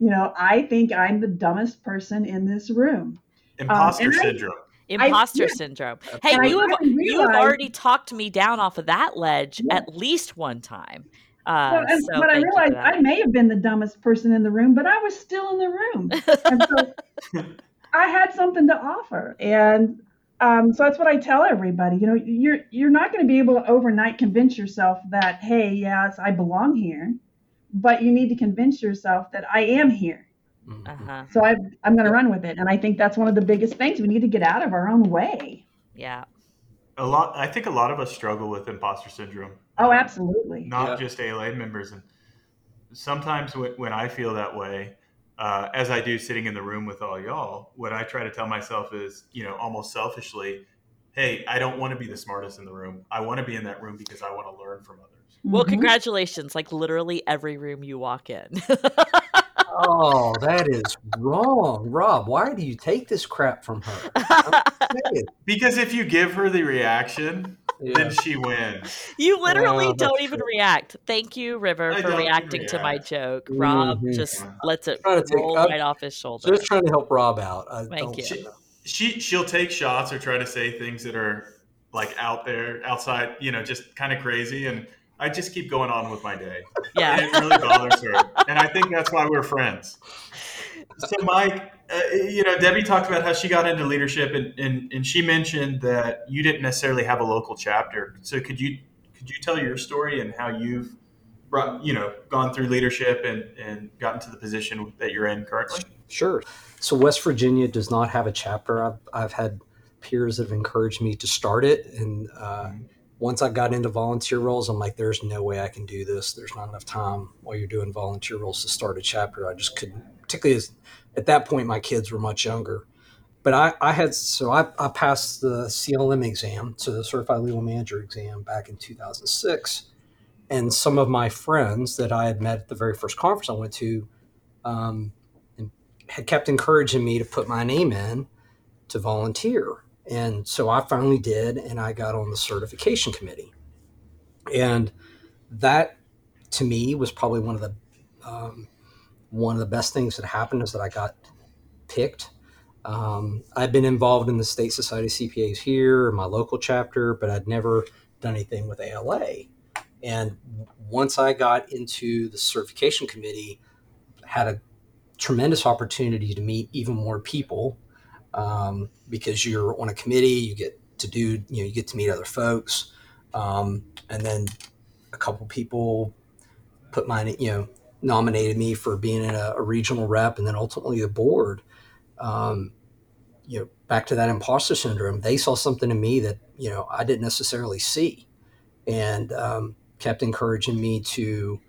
You know, I think I'm the dumbest person in this room. Imposter um, syndrome. I, Imposter I, syndrome. Hey, you have, you have already talked me down off of that ledge yeah. at least one time. Uh, well, and, so but I realized I may have been the dumbest person in the room, but I was still in the room. And so [laughs] I had something to offer. And um, so that's what I tell everybody. You know, you're you're not going to be able to overnight convince yourself that, hey, yes, I belong here, but you need to convince yourself that I am here. Mm-hmm. Uh-huh. So I, I'm going to run with it, and I think that's one of the biggest things. We need to get out of our own way. Yeah. A lot. I think a lot of us struggle with imposter syndrome. Oh, absolutely. Not yeah. just ALA members. And sometimes when I feel that way, uh, as I do sitting in the room with all y'all, what I try to tell myself is, you know, almost selfishly, hey, I don't want to be the smartest in the room. I want to be in that room because I want to learn from others. Well, mm-hmm. congratulations. Like literally every room you walk in. [laughs] oh, that is wrong. Rob, why do you take this crap from her? [laughs] because if you give her the reaction yeah. then she wins. You literally oh, don't even true. react. Thank you, River, I for reacting react. to my joke. Mm-hmm. Rob just yeah. lets it roll take, right off his shoulder. Just trying to help Rob out. I Thank you. She, she she'll take shots or try to say things that are like out there, outside, you know, just kind of crazy, and I just keep going on with my day. Yeah, and it really bothers her, and I think that's why we're friends. So, Mike, uh, you know, Debbie talked about how she got into leadership, and, and and she mentioned that you didn't necessarily have a local chapter. So, could you could you tell your story and how you've brought, you know, gone through leadership and and gotten to the position that you're in currently? Sure. So, West Virginia does not have a chapter. I've I've had peers that have encouraged me to start it, and uh, mm-hmm once I got into volunteer roles, I'm like, there's no way I can do this. There's not enough time while you're doing volunteer roles to start a chapter. I just couldn't, particularly as, at that point, my kids were much younger. But I, I had, so I, I passed the CLM exam, so the Certified Legal Manager exam back in 2006. And some of my friends that I had met at the very first conference I went to um, had kept encouraging me to put my name in to volunteer. And so I finally did, and I got on the certification committee. And that, to me, was probably one of the um, one of the best things that happened is that I got picked. Um, I've been involved in the State Society of CPAs here, my local chapter, but I'd never done anything with ALA. And once I got into the certification committee, had a tremendous opportunity to meet even more people um, because you're on a committee, you get to do, you know, you get to meet other folks. Um, and then a couple people put my, you know, nominated me for being a, a regional rep and then ultimately the board. Um, you know, back to that imposter syndrome, they saw something in me that, you know, I didn't necessarily see and um, kept encouraging me to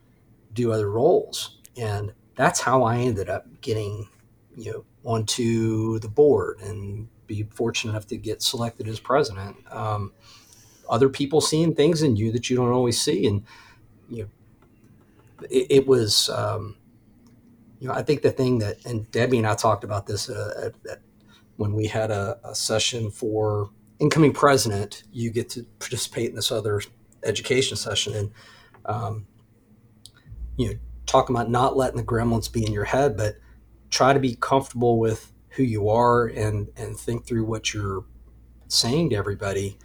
do other roles. And that's how I ended up getting, you know, onto the board and be fortunate enough to get selected as president. Um, other people seeing things in you that you don't always see, and you know, it, it was, um, you know, I think the thing that, and Debbie and I talked about this uh, at, at, when we had a, a, session for incoming president. You get to participate in this other education session, and um, you know, talking about not letting the gremlins be in your head, but try to be comfortable with who you are and and think through what you're saying to everybody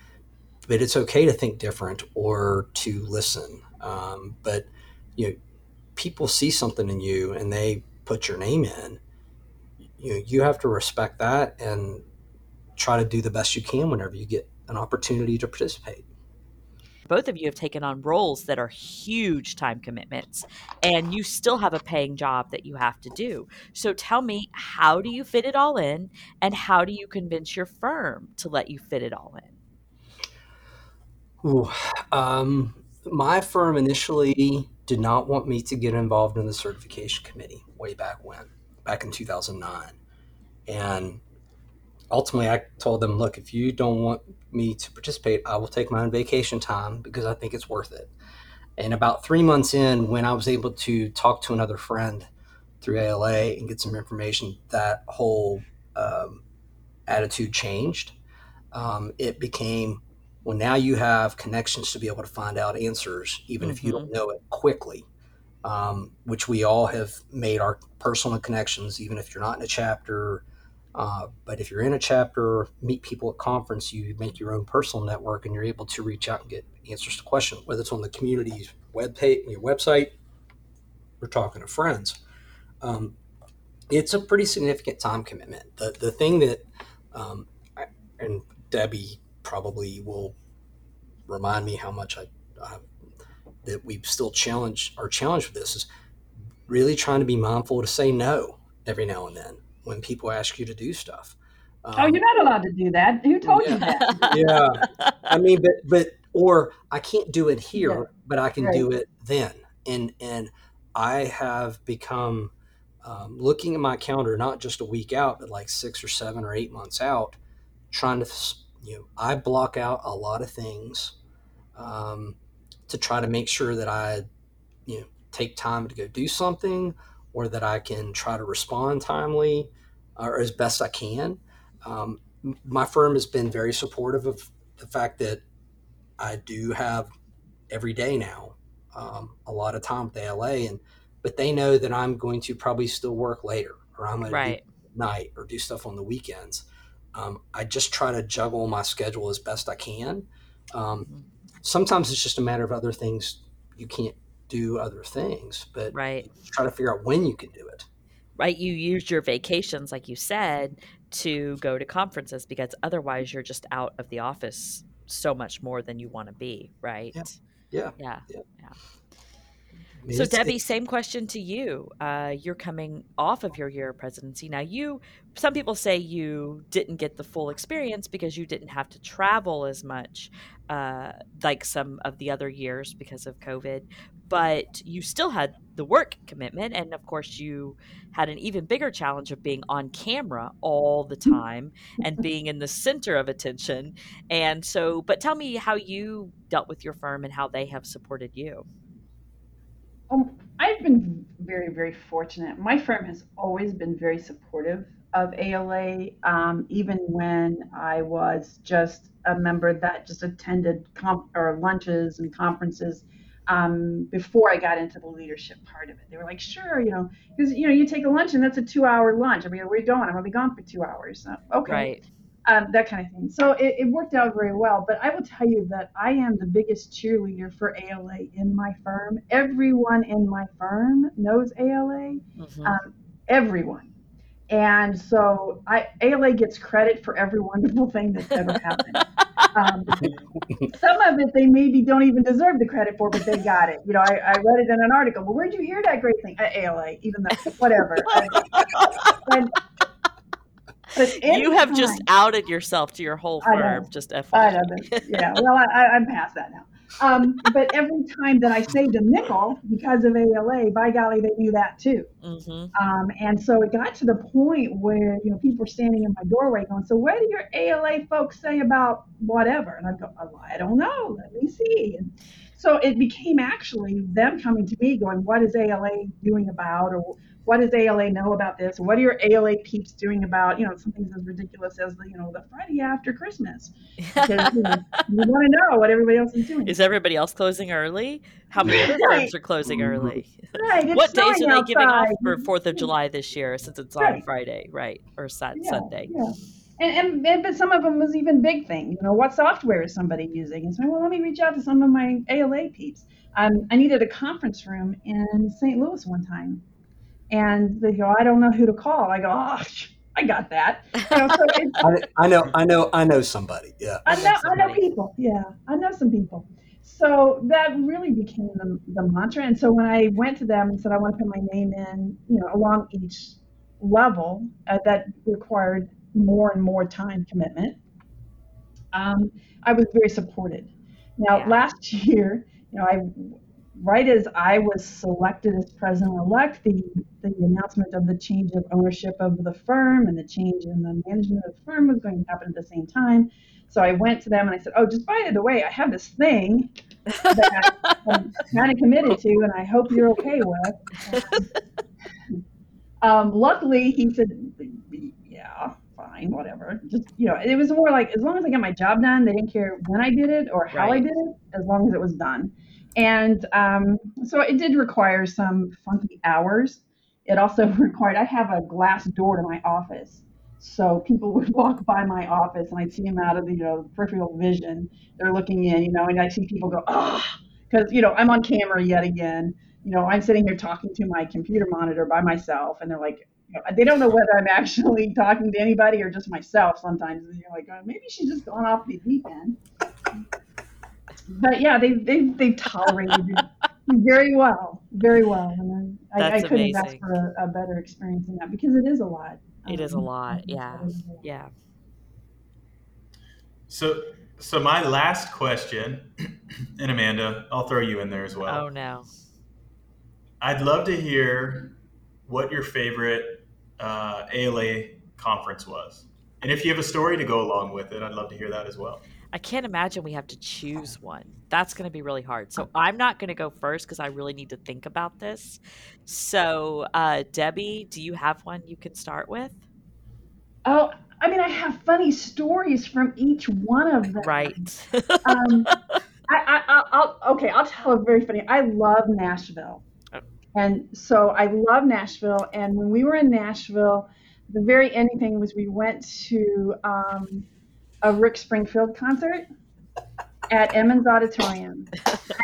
but it's okay to think different or to listen. Um, but you know people see something in you and they put your name in you know, you have to respect that and try to do the best you can whenever you get an opportunity to participate both of you have taken on roles that are huge time commitments and you still have a paying job that you have to do. So tell me, how do you fit it all in and how do you convince your firm to let you fit it all in? Ooh, um, my firm initially did not want me to get involved in the certification committee way back when, back in 2009. And ultimately I told them, look, if you don't want me to participate, I will take my own vacation time because I think it's worth it. And about three months in, when I was able to talk to another friend through ALA and get some information, that whole um, attitude changed. Um, it became, well, now you have connections to be able to find out answers, even mm-hmm. if you don't mm-hmm. know it quickly, um, which we all have made our personal connections, even if you're not in a chapter uh, but if you're in a chapter, meet people at conference, you make your own personal network, and you're able to reach out and get answers to questions, whether it's on the community's web page, your website, or talking to friends. Um, it's a pretty significant time commitment. The the thing that, um, I, and Debbie probably will remind me how much I uh, that we still challenge our challenge with this is really trying to be mindful to say no every now and then when people ask you to do stuff. Um, oh, you're not allowed to do that. Who told yeah. you that? yeah, I mean, but but or I can't do it here, yeah. but I can right. do it then. And and I have become um, looking at my calendar not just a week out, but like six or seven or eight months out, trying to you know I block out a lot of things um, to try to make sure that I you know take time to go do something or that I can try to respond timely or as best I can. Um, my firm has been very supportive of the fact that I do have every day now um, a lot of time with ALA, and but they know that I'm going to probably still work later, or I'm going right. to night or do stuff on the weekends. Um, I just try to juggle my schedule as best I can. Um, Mhm. sometimes it's just a matter of other things. You can't do other things, but Right. try to figure out when you can do it. Right? You use your vacations like you said to go to conferences because otherwise you're just out of the office so much more than you want to be right? Yeah. yeah. I mean, so it's- debbie same question to you uh, you're coming off of your year of presidency. Now you some people say you didn't get the full experience because you didn't have to travel as much uh, like some of the other years because of covid but you still had the work commitment and of course you had an even bigger challenge of being on camera all the time and being in the center of attention. And so but tell me how you dealt with your firm and how they have supported you. Um, I've been very, very fortunate. My firm has always been very supportive of ALA, um, even when I was just a member that just attended comp- or lunches and conferences um, before I got into the leadership part of it. They were like, "Sure, you know, because you know, you take a lunch and that's a two-hour lunch. I mean, where are you going? I'm gonna be gone for two hours. Uh, okay, right um, that kind of thing. So it, it worked out very well. But I will tell you that I am the biggest cheerleader for ALA in my firm. Everyone in my firm knows ALA. Mhm. Um, everyone. And so I, ALA gets credit for every wonderful thing that's ever happened. Um, [laughs] some of it they maybe don't even deserve the credit for, but they got it. You know, I, I read it in an article. Well, where'd you hear that great thing? At ALA, even though, whatever. And- [laughs] but you have anytime- just outed yourself to your whole firm just I FYI. know that. Yeah, well, I, I- I'm past that now. Um, but every time that I saved a nickel because of ALA, by golly, they knew that too. hmm Um, and so it got to the point where you know people were standing in my doorway going, "So what do your ALA folks say about whatever?" And I go, "Oh, "I don't know. Let me see." And so it became actually them coming to me going, "What is ALA doing about?" or what does ALA know about this? What are your ALA peeps doing about, you know, something as ridiculous as the, you know, the Friday after Christmas? Because you, know, [laughs] you want to know what everybody else is doing. Is everybody else closing early? How many other Right. firms are closing early? right, what days snowing are they giving off for Fourth of July this year? Since it's on Right. Friday, right, or Sat- Yeah, Sunday? Yeah. And, and, and but some of them was even big things. You know, what software is somebody using? And so, well, let me reach out to some of my ALA peeps. Um, I needed a conference room in St. Louis one time, and they go, I don't know who to call. I go, oh, [laughs] I got that. You know, so [laughs] I, I know, I know, I know somebody. Yeah. I know, I know somebody. people. Yeah, I know some people. So that really became the, the mantra. And so when I went to them and said I want to put my name in, you know, along each level, uh, that required more and more time commitment. Um, I was very supported. Now Yeah. last [laughs] year, you know, I right as I was selected as president-elect, the the announcement of the change of ownership of the firm and the change in the management of the firm was going to happen at the same time. So I went to them and I said, "Oh, just by the way, I have this thing that [laughs] I'm kind of committed to, and I hope you're okay with." Um, luckily, he said, "Yeah, fine, whatever." Just you know, it was more like as long as I got my job done, they didn't care when I did it or how I did it, as long as it was done. And um, so it did require some funky hours. It also [laughs] required I have a glass door to my office, so people [laughs] would walk by my office and I'd see them out of the you know peripheral vision. They're looking in, you know, and I'd see people go, "Oh," because you know I'm on camera yet again. You know, I'm sitting here talking to my computer monitor by myself, and they're like, they don't know whether I'm [laughs] actually talking to anybody or just myself. Sometimes and you're like, oh, maybe she's just gone off the deep end. But yeah, they they they tolerated it [laughs] very well, very well, and I, I That's couldn't ask for a, a better experience than that because it is a lot. It is a Um, lot, yeah. is a lot. yeah. So, so my last question, [clears throat] and Amanda, I'll throw you in there as well. Oh no. I'd love to hear what your favorite uh, ALA conference was, and if you have a story to go along with it, I'd love to hear that as well. I can't imagine we have to choose one. That's going to be really hard. So I'm not going to go first because I really need to think about this. So, uh, Debbie, do you have one you can start with? Oh, I mean, I have funny stories from each one of them. Right. Um, [laughs] I, I, I'll, okay, I'll tell a very funny. I love Nashville, Oh. and so I love Nashville. And when we were in Nashville, the very ending thing was we went to um, a Rick Springfield concert at Ryman Auditorium,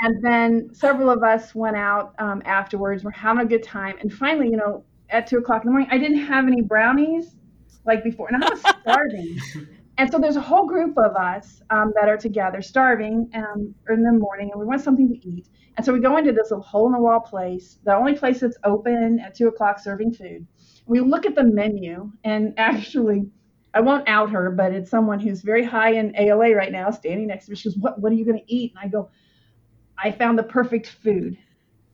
and then several of us went out um, afterwards. We're having a good time, and finally, you know, at two o'clock in the morning, I didn't have any brownies like before, and I was starving. [laughs] And so there's a whole group of us um, that are together, starving um, in the morning, and we want something to eat. And so we go into this little hole in the wall place, the only place that's open at two o'clock serving food. We look at the menu, and [laughs] actually, I won't out her, but it's someone who's very high in ALA right now, standing next to me. She goes, "What? What are you going to eat?" And I go, "I found the perfect food.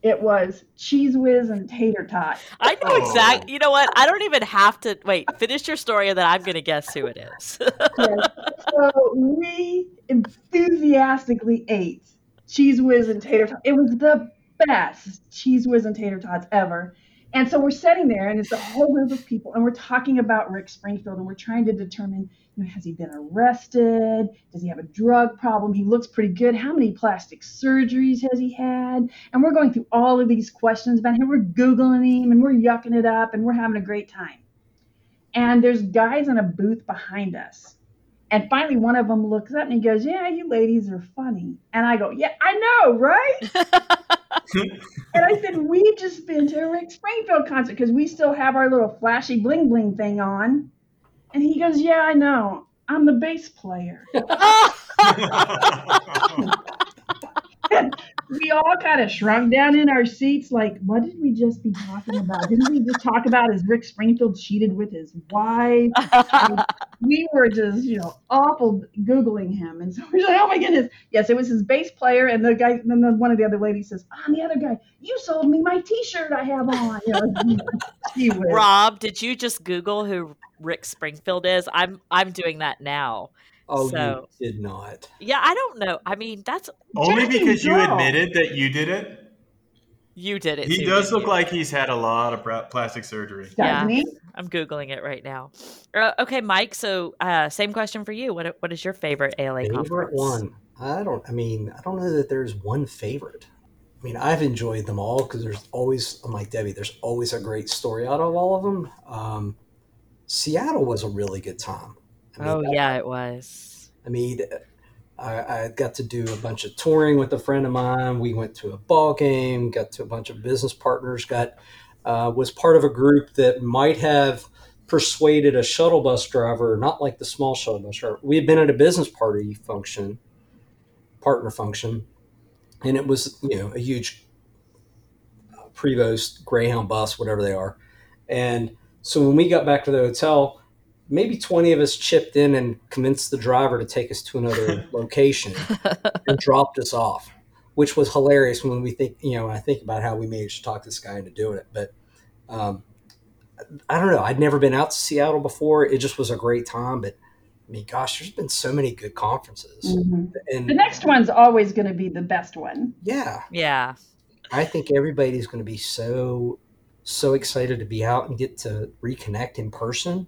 It was Cheez Whiz and tater tot." I know Oh. exactly. You know what? I don't even have to wait. Finish your story, and then I'm going to guess who it is. [laughs] Yes. So we enthusiastically ate Cheez Whiz and tater tots. It was the best Cheez Whiz and tater tots ever. And so we're sitting there, and it's a whole group of people, and we're talking about Rick Springfield, and we're trying to determine, you know, has he been arrested? Does he have a drug problem? He looks pretty good. How many plastic surgeries has he had? And we're going through all of these questions about him. We're googling him, and we're yucking it up, and we're having a great time. And there's guys in a booth behind us. And finally, one of them looks up and he goes, Yeah, you ladies are funny. And I go, Yeah, I know, right? [laughs] [laughs] And I said, We've just been to a Rick Springfield concert because we still have our little flashy bling bling thing on. And he goes, Yeah, I know. I'm the bass player. [laughs] [laughs] we all kind of shrunk down in our seats, like, what did we just be talking about? Didn't we just talk about as Rick Springfield cheated with his wife? [laughs] we were just, you know, awful googling him, and so we're like, oh my goodness, yes, it was his bass player, and the guy, then the, one of the other ladies says, ah, and the other guy, you sold me my T-shirt I have on. [laughs] You know, Rob, did you just Google who Rick Springfield is? I'm I'm doing that now. Oh, So- you did not. Yeah, I don't know. I mean, that's Only because you Girl. admitted that you did it. you did it. He too, does look you? like he's had a lot of plastic surgery. doesn't? I'm googling it right now. Uh, okay, Mike. So, uh, same question for you. What what is your favorite ALA Favorite conference? one? I don't. I mean, I don't know that there's one favorite. I mean, I've enjoyed them all because there's always. I'm like Debbie. There's always a great story out of all of them. Um, Seattle was a really good time. I mean, Oh that- yeah, it was. I mean, I, I got to do a bunch of touring with a friend of mine. We went to a ball game, got to a bunch of business partners, got uh, was part of a group that might have persuaded a shuttle bus driver, not like the small shuttle bus driver. We had been at a business party function, partner function, and it was you know a huge uh, Prevost Greyhound bus, whatever they are, and so when we got back to the hotel, maybe 20 of us chipped in and convinced the driver to take us to another [laughs] location and dropped us off, which was hilarious when we think, you know, I think about how we managed to talk this guy into doing it. But um, I don't know. I'd never been out to Seattle before. It just was a great time. But I mean, gosh, there's been so many good conferences. Mhm. The next one's always going to be the best one. yeah, Yeah. I think everybody's going to be so so excited to be out and get to reconnect in person.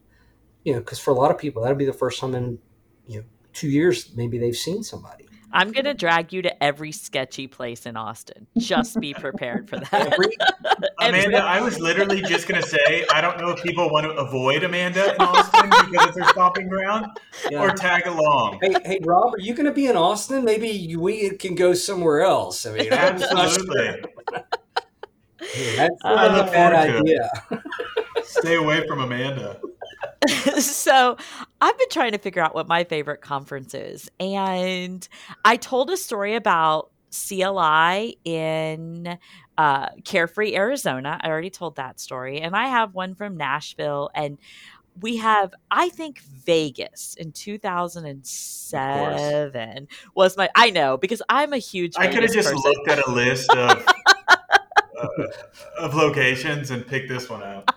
You know, because for a lot of people, that'll be the first time in you know two years maybe they've seen somebody. I'm gonna drag you to every sketchy place in Austin. Just be prepared for that. Every, [laughs] Amanda, I was [laughs] literally just gonna say, I don't know if people want to avoid Amanda in Austin because it's her stomping ground, yeah. or tag along. hey, hey, Rob, are you going to be in Austin? Maybe we can go somewhere else. I mean, Absolutely. Hey, That's uh, not look a bad forward to it. idea. Stay away from Amanda. [laughs] so I've been trying to figure out what my favorite conference is. And I told a story about CLI in uh, Carefree, Arizona. I already told that story. And I have one from Nashville. And we have, I think, Vegas in 2007 was my, I know, because I'm a huge I could have just person. looked at a list of [laughs] uh, of locations and picked this one out.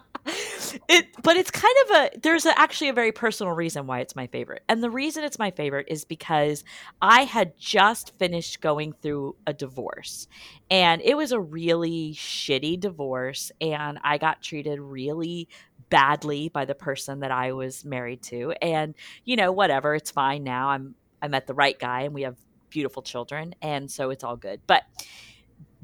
It but it's kind of a there's a, actually a very personal reason why it's my favorite. And the reason it's my favorite is because i had just finished going through a divorce. And it was a really shitty divorce. And i got treated really badly by the person that i was married to. And you know whatever it's fine now. I'm i met the right guy and we have beautiful children, and so it's all good. But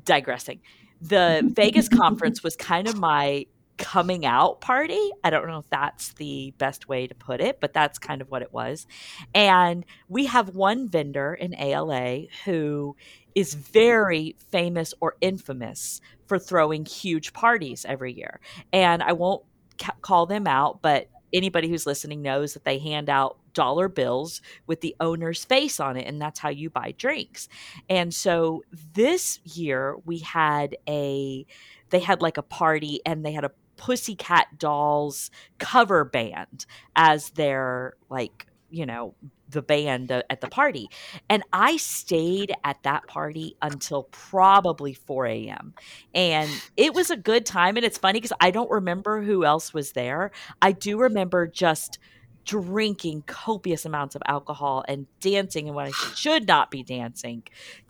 digressing, the Vegas [laughs] conference was kind of my coming out party. I don't know if that's the best way to put it, but that's kind of what it was. And we have one vendor in ALA who is very famous or infamous for throwing huge parties every year. And I won't ca- call them out, but anybody who's listening knows that they hand out dollar bills with the owner's face on it and that's how you buy drinks. And so this year we had a they had like a party and they had a Pussycat Dolls cover band as their like, you know, the band uh, at the party. And I stayed at that party until probably 4 a.m. And it was a good time. And it's funny because I don't remember who else was there. I do remember just drinking copious amounts of alcohol and dancing and when I should not be dancing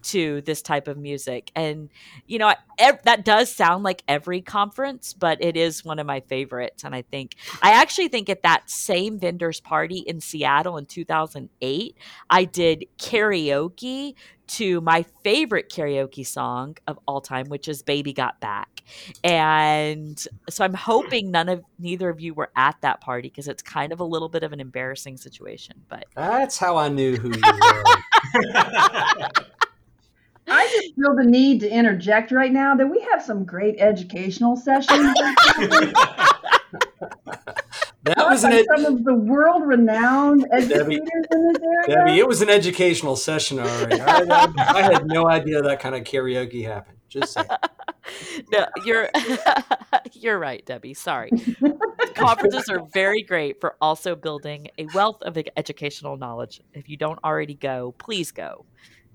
to this type of music. And, you know, ev- that does sound like every conference, but it is one of my favorites. And I think, I actually think at that same vendor's party in Seattle in 2008, I did karaoke to my favorite karaoke song of all time, which is Baby Got Back. And so I'm hoping none of neither of you were at that party because it's kind of a little bit of an embarrassing situation. But that's how I knew who you were. [laughs] I just feel the need to interject right now that we have some great educational sessions. [laughs] that was an ed- some of the world-renowned educators Debbie, in this area. Debbie, it was an educational session, all right. I, I, I had no idea that kind of karaoke happened. Just saying. [laughs] no, you're [laughs] you're right, Debbie. Sorry. [laughs] Conferences are very great for also building a wealth of educational knowledge. If you don't already go, please go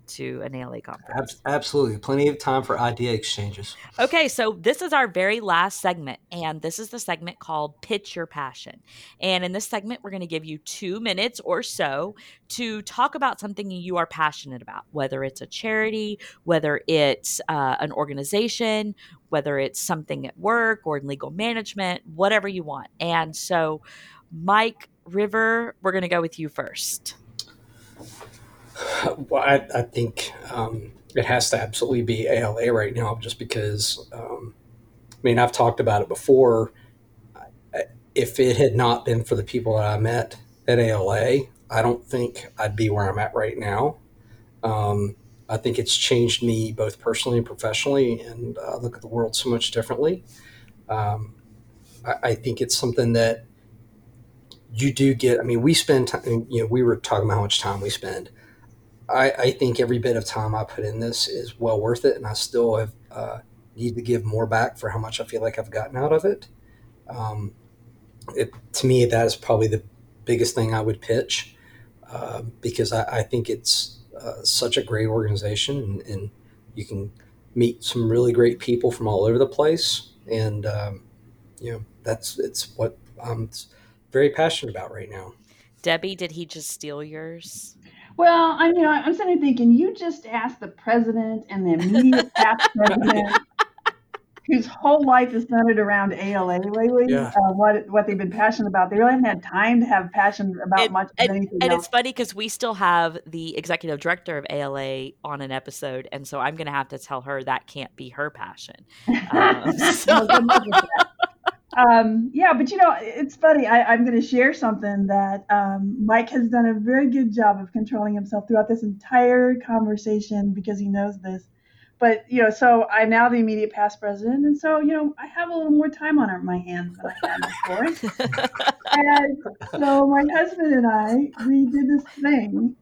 to an ALA conference. Absolutely. Plenty of time for idea exchanges. Okay, so this is our very last segment, and this is the segment called Pitch Your Passion. And in this segment, we're going to give you two minutes or so to talk about something you are passionate about, whether it's a charity, whether it's uh, an organization, whether it's something at work or in legal management, whatever you want. And so, Mike River, we're going to go with you first. Well, I, I think um, it has to absolutely be ALA right now, just because. Um, I mean, I've talked about it before. If it had not been for the people that I met at ALA, I don't think I'd be where I'm at right now. Um, I think it's changed me both personally and professionally, and look at the world so much differently. Um, I, I, think it's something that you do get. I mean, we spend time. You know, we were talking about how much time we spend I, I, think every bit of time I put in this is well worth it, and I still have uh, need to give more back for how much I feel like I've gotten out of it. Um, it to me, that is probably the biggest thing I would pitch uh, because I, I, think it's uh, such a great organization, and, and, you can meet some really great people from all over the place, and um, you know that's it's what I'm very passionate about right now. Debbie, did he just steal yours? Well, I'm you know I'm sitting thinking you just asked the president and the immediate past [laughs] president, whose whole life is centered around ALA lately, yeah. uh, what what they've been passionate about. They really haven't had time to have passion about and, much and, anything and else. it's funny because we still have the executive director of ALA on an episode, and so I'm going to have to tell her that can't be her passion. [laughs] Um, [laughs] so. Um, yeah, but you know, it's funny. I, am going to share something that um, Mike has done a very good job of controlling himself throughout this entire conversation because he knows this. But you know, so I'm now the immediate past president, and so you know, I have a little more time on my hands than I had before. and so my husband and I, we did this thing.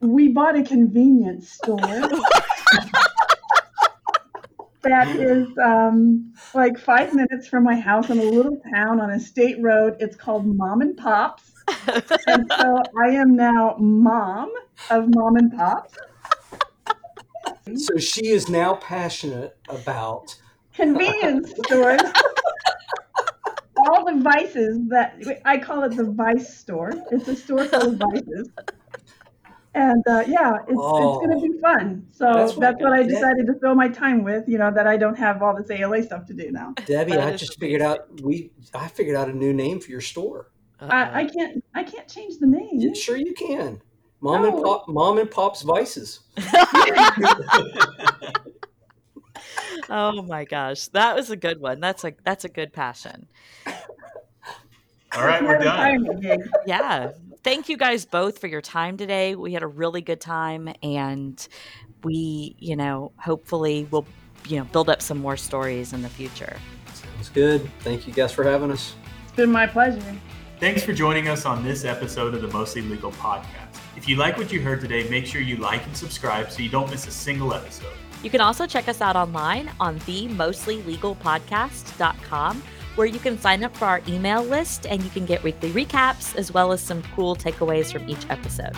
We bought a convenience store [laughs] that is um, like five minutes from my house in a little town on a state road. It's called Mom and Pops. and [laughs] so I am now mom of Mom and Pops. So she is now passionate about convenience [laughs] stores. All the vices that I call it the vice store. It's a store full of vices and uh, yeah, it's, oh, it's going to be fun. So that's, that's what I decided to fill my time with. You know that I don't have all this ALA stuff to do now. Debbie, I just figured out we I figured out a new name for your store. I, I, can't I can't change the name. Yeah, sure, you can. Mom and pop, mom and pop's vices. [laughs] [laughs] oh my gosh, that was a good one. That's a that's a good passion. All right, we're done. Yeah. Thank you guys both for your time today. We had a really good time and we, you know, hopefully will you know, build up some more stories in the future. Sounds good. Thank you guys for having us. It's been my pleasure. Thanks for joining us on this episode of the Mostly Legal Podcast. If you like what you heard today, make sure you like and subscribe so you don't miss a single episode. You can also check us out online on the mostlylegalpodcast.com where you can sign up for our email list and you can get weekly recaps as well as some cool takeaways from each episode.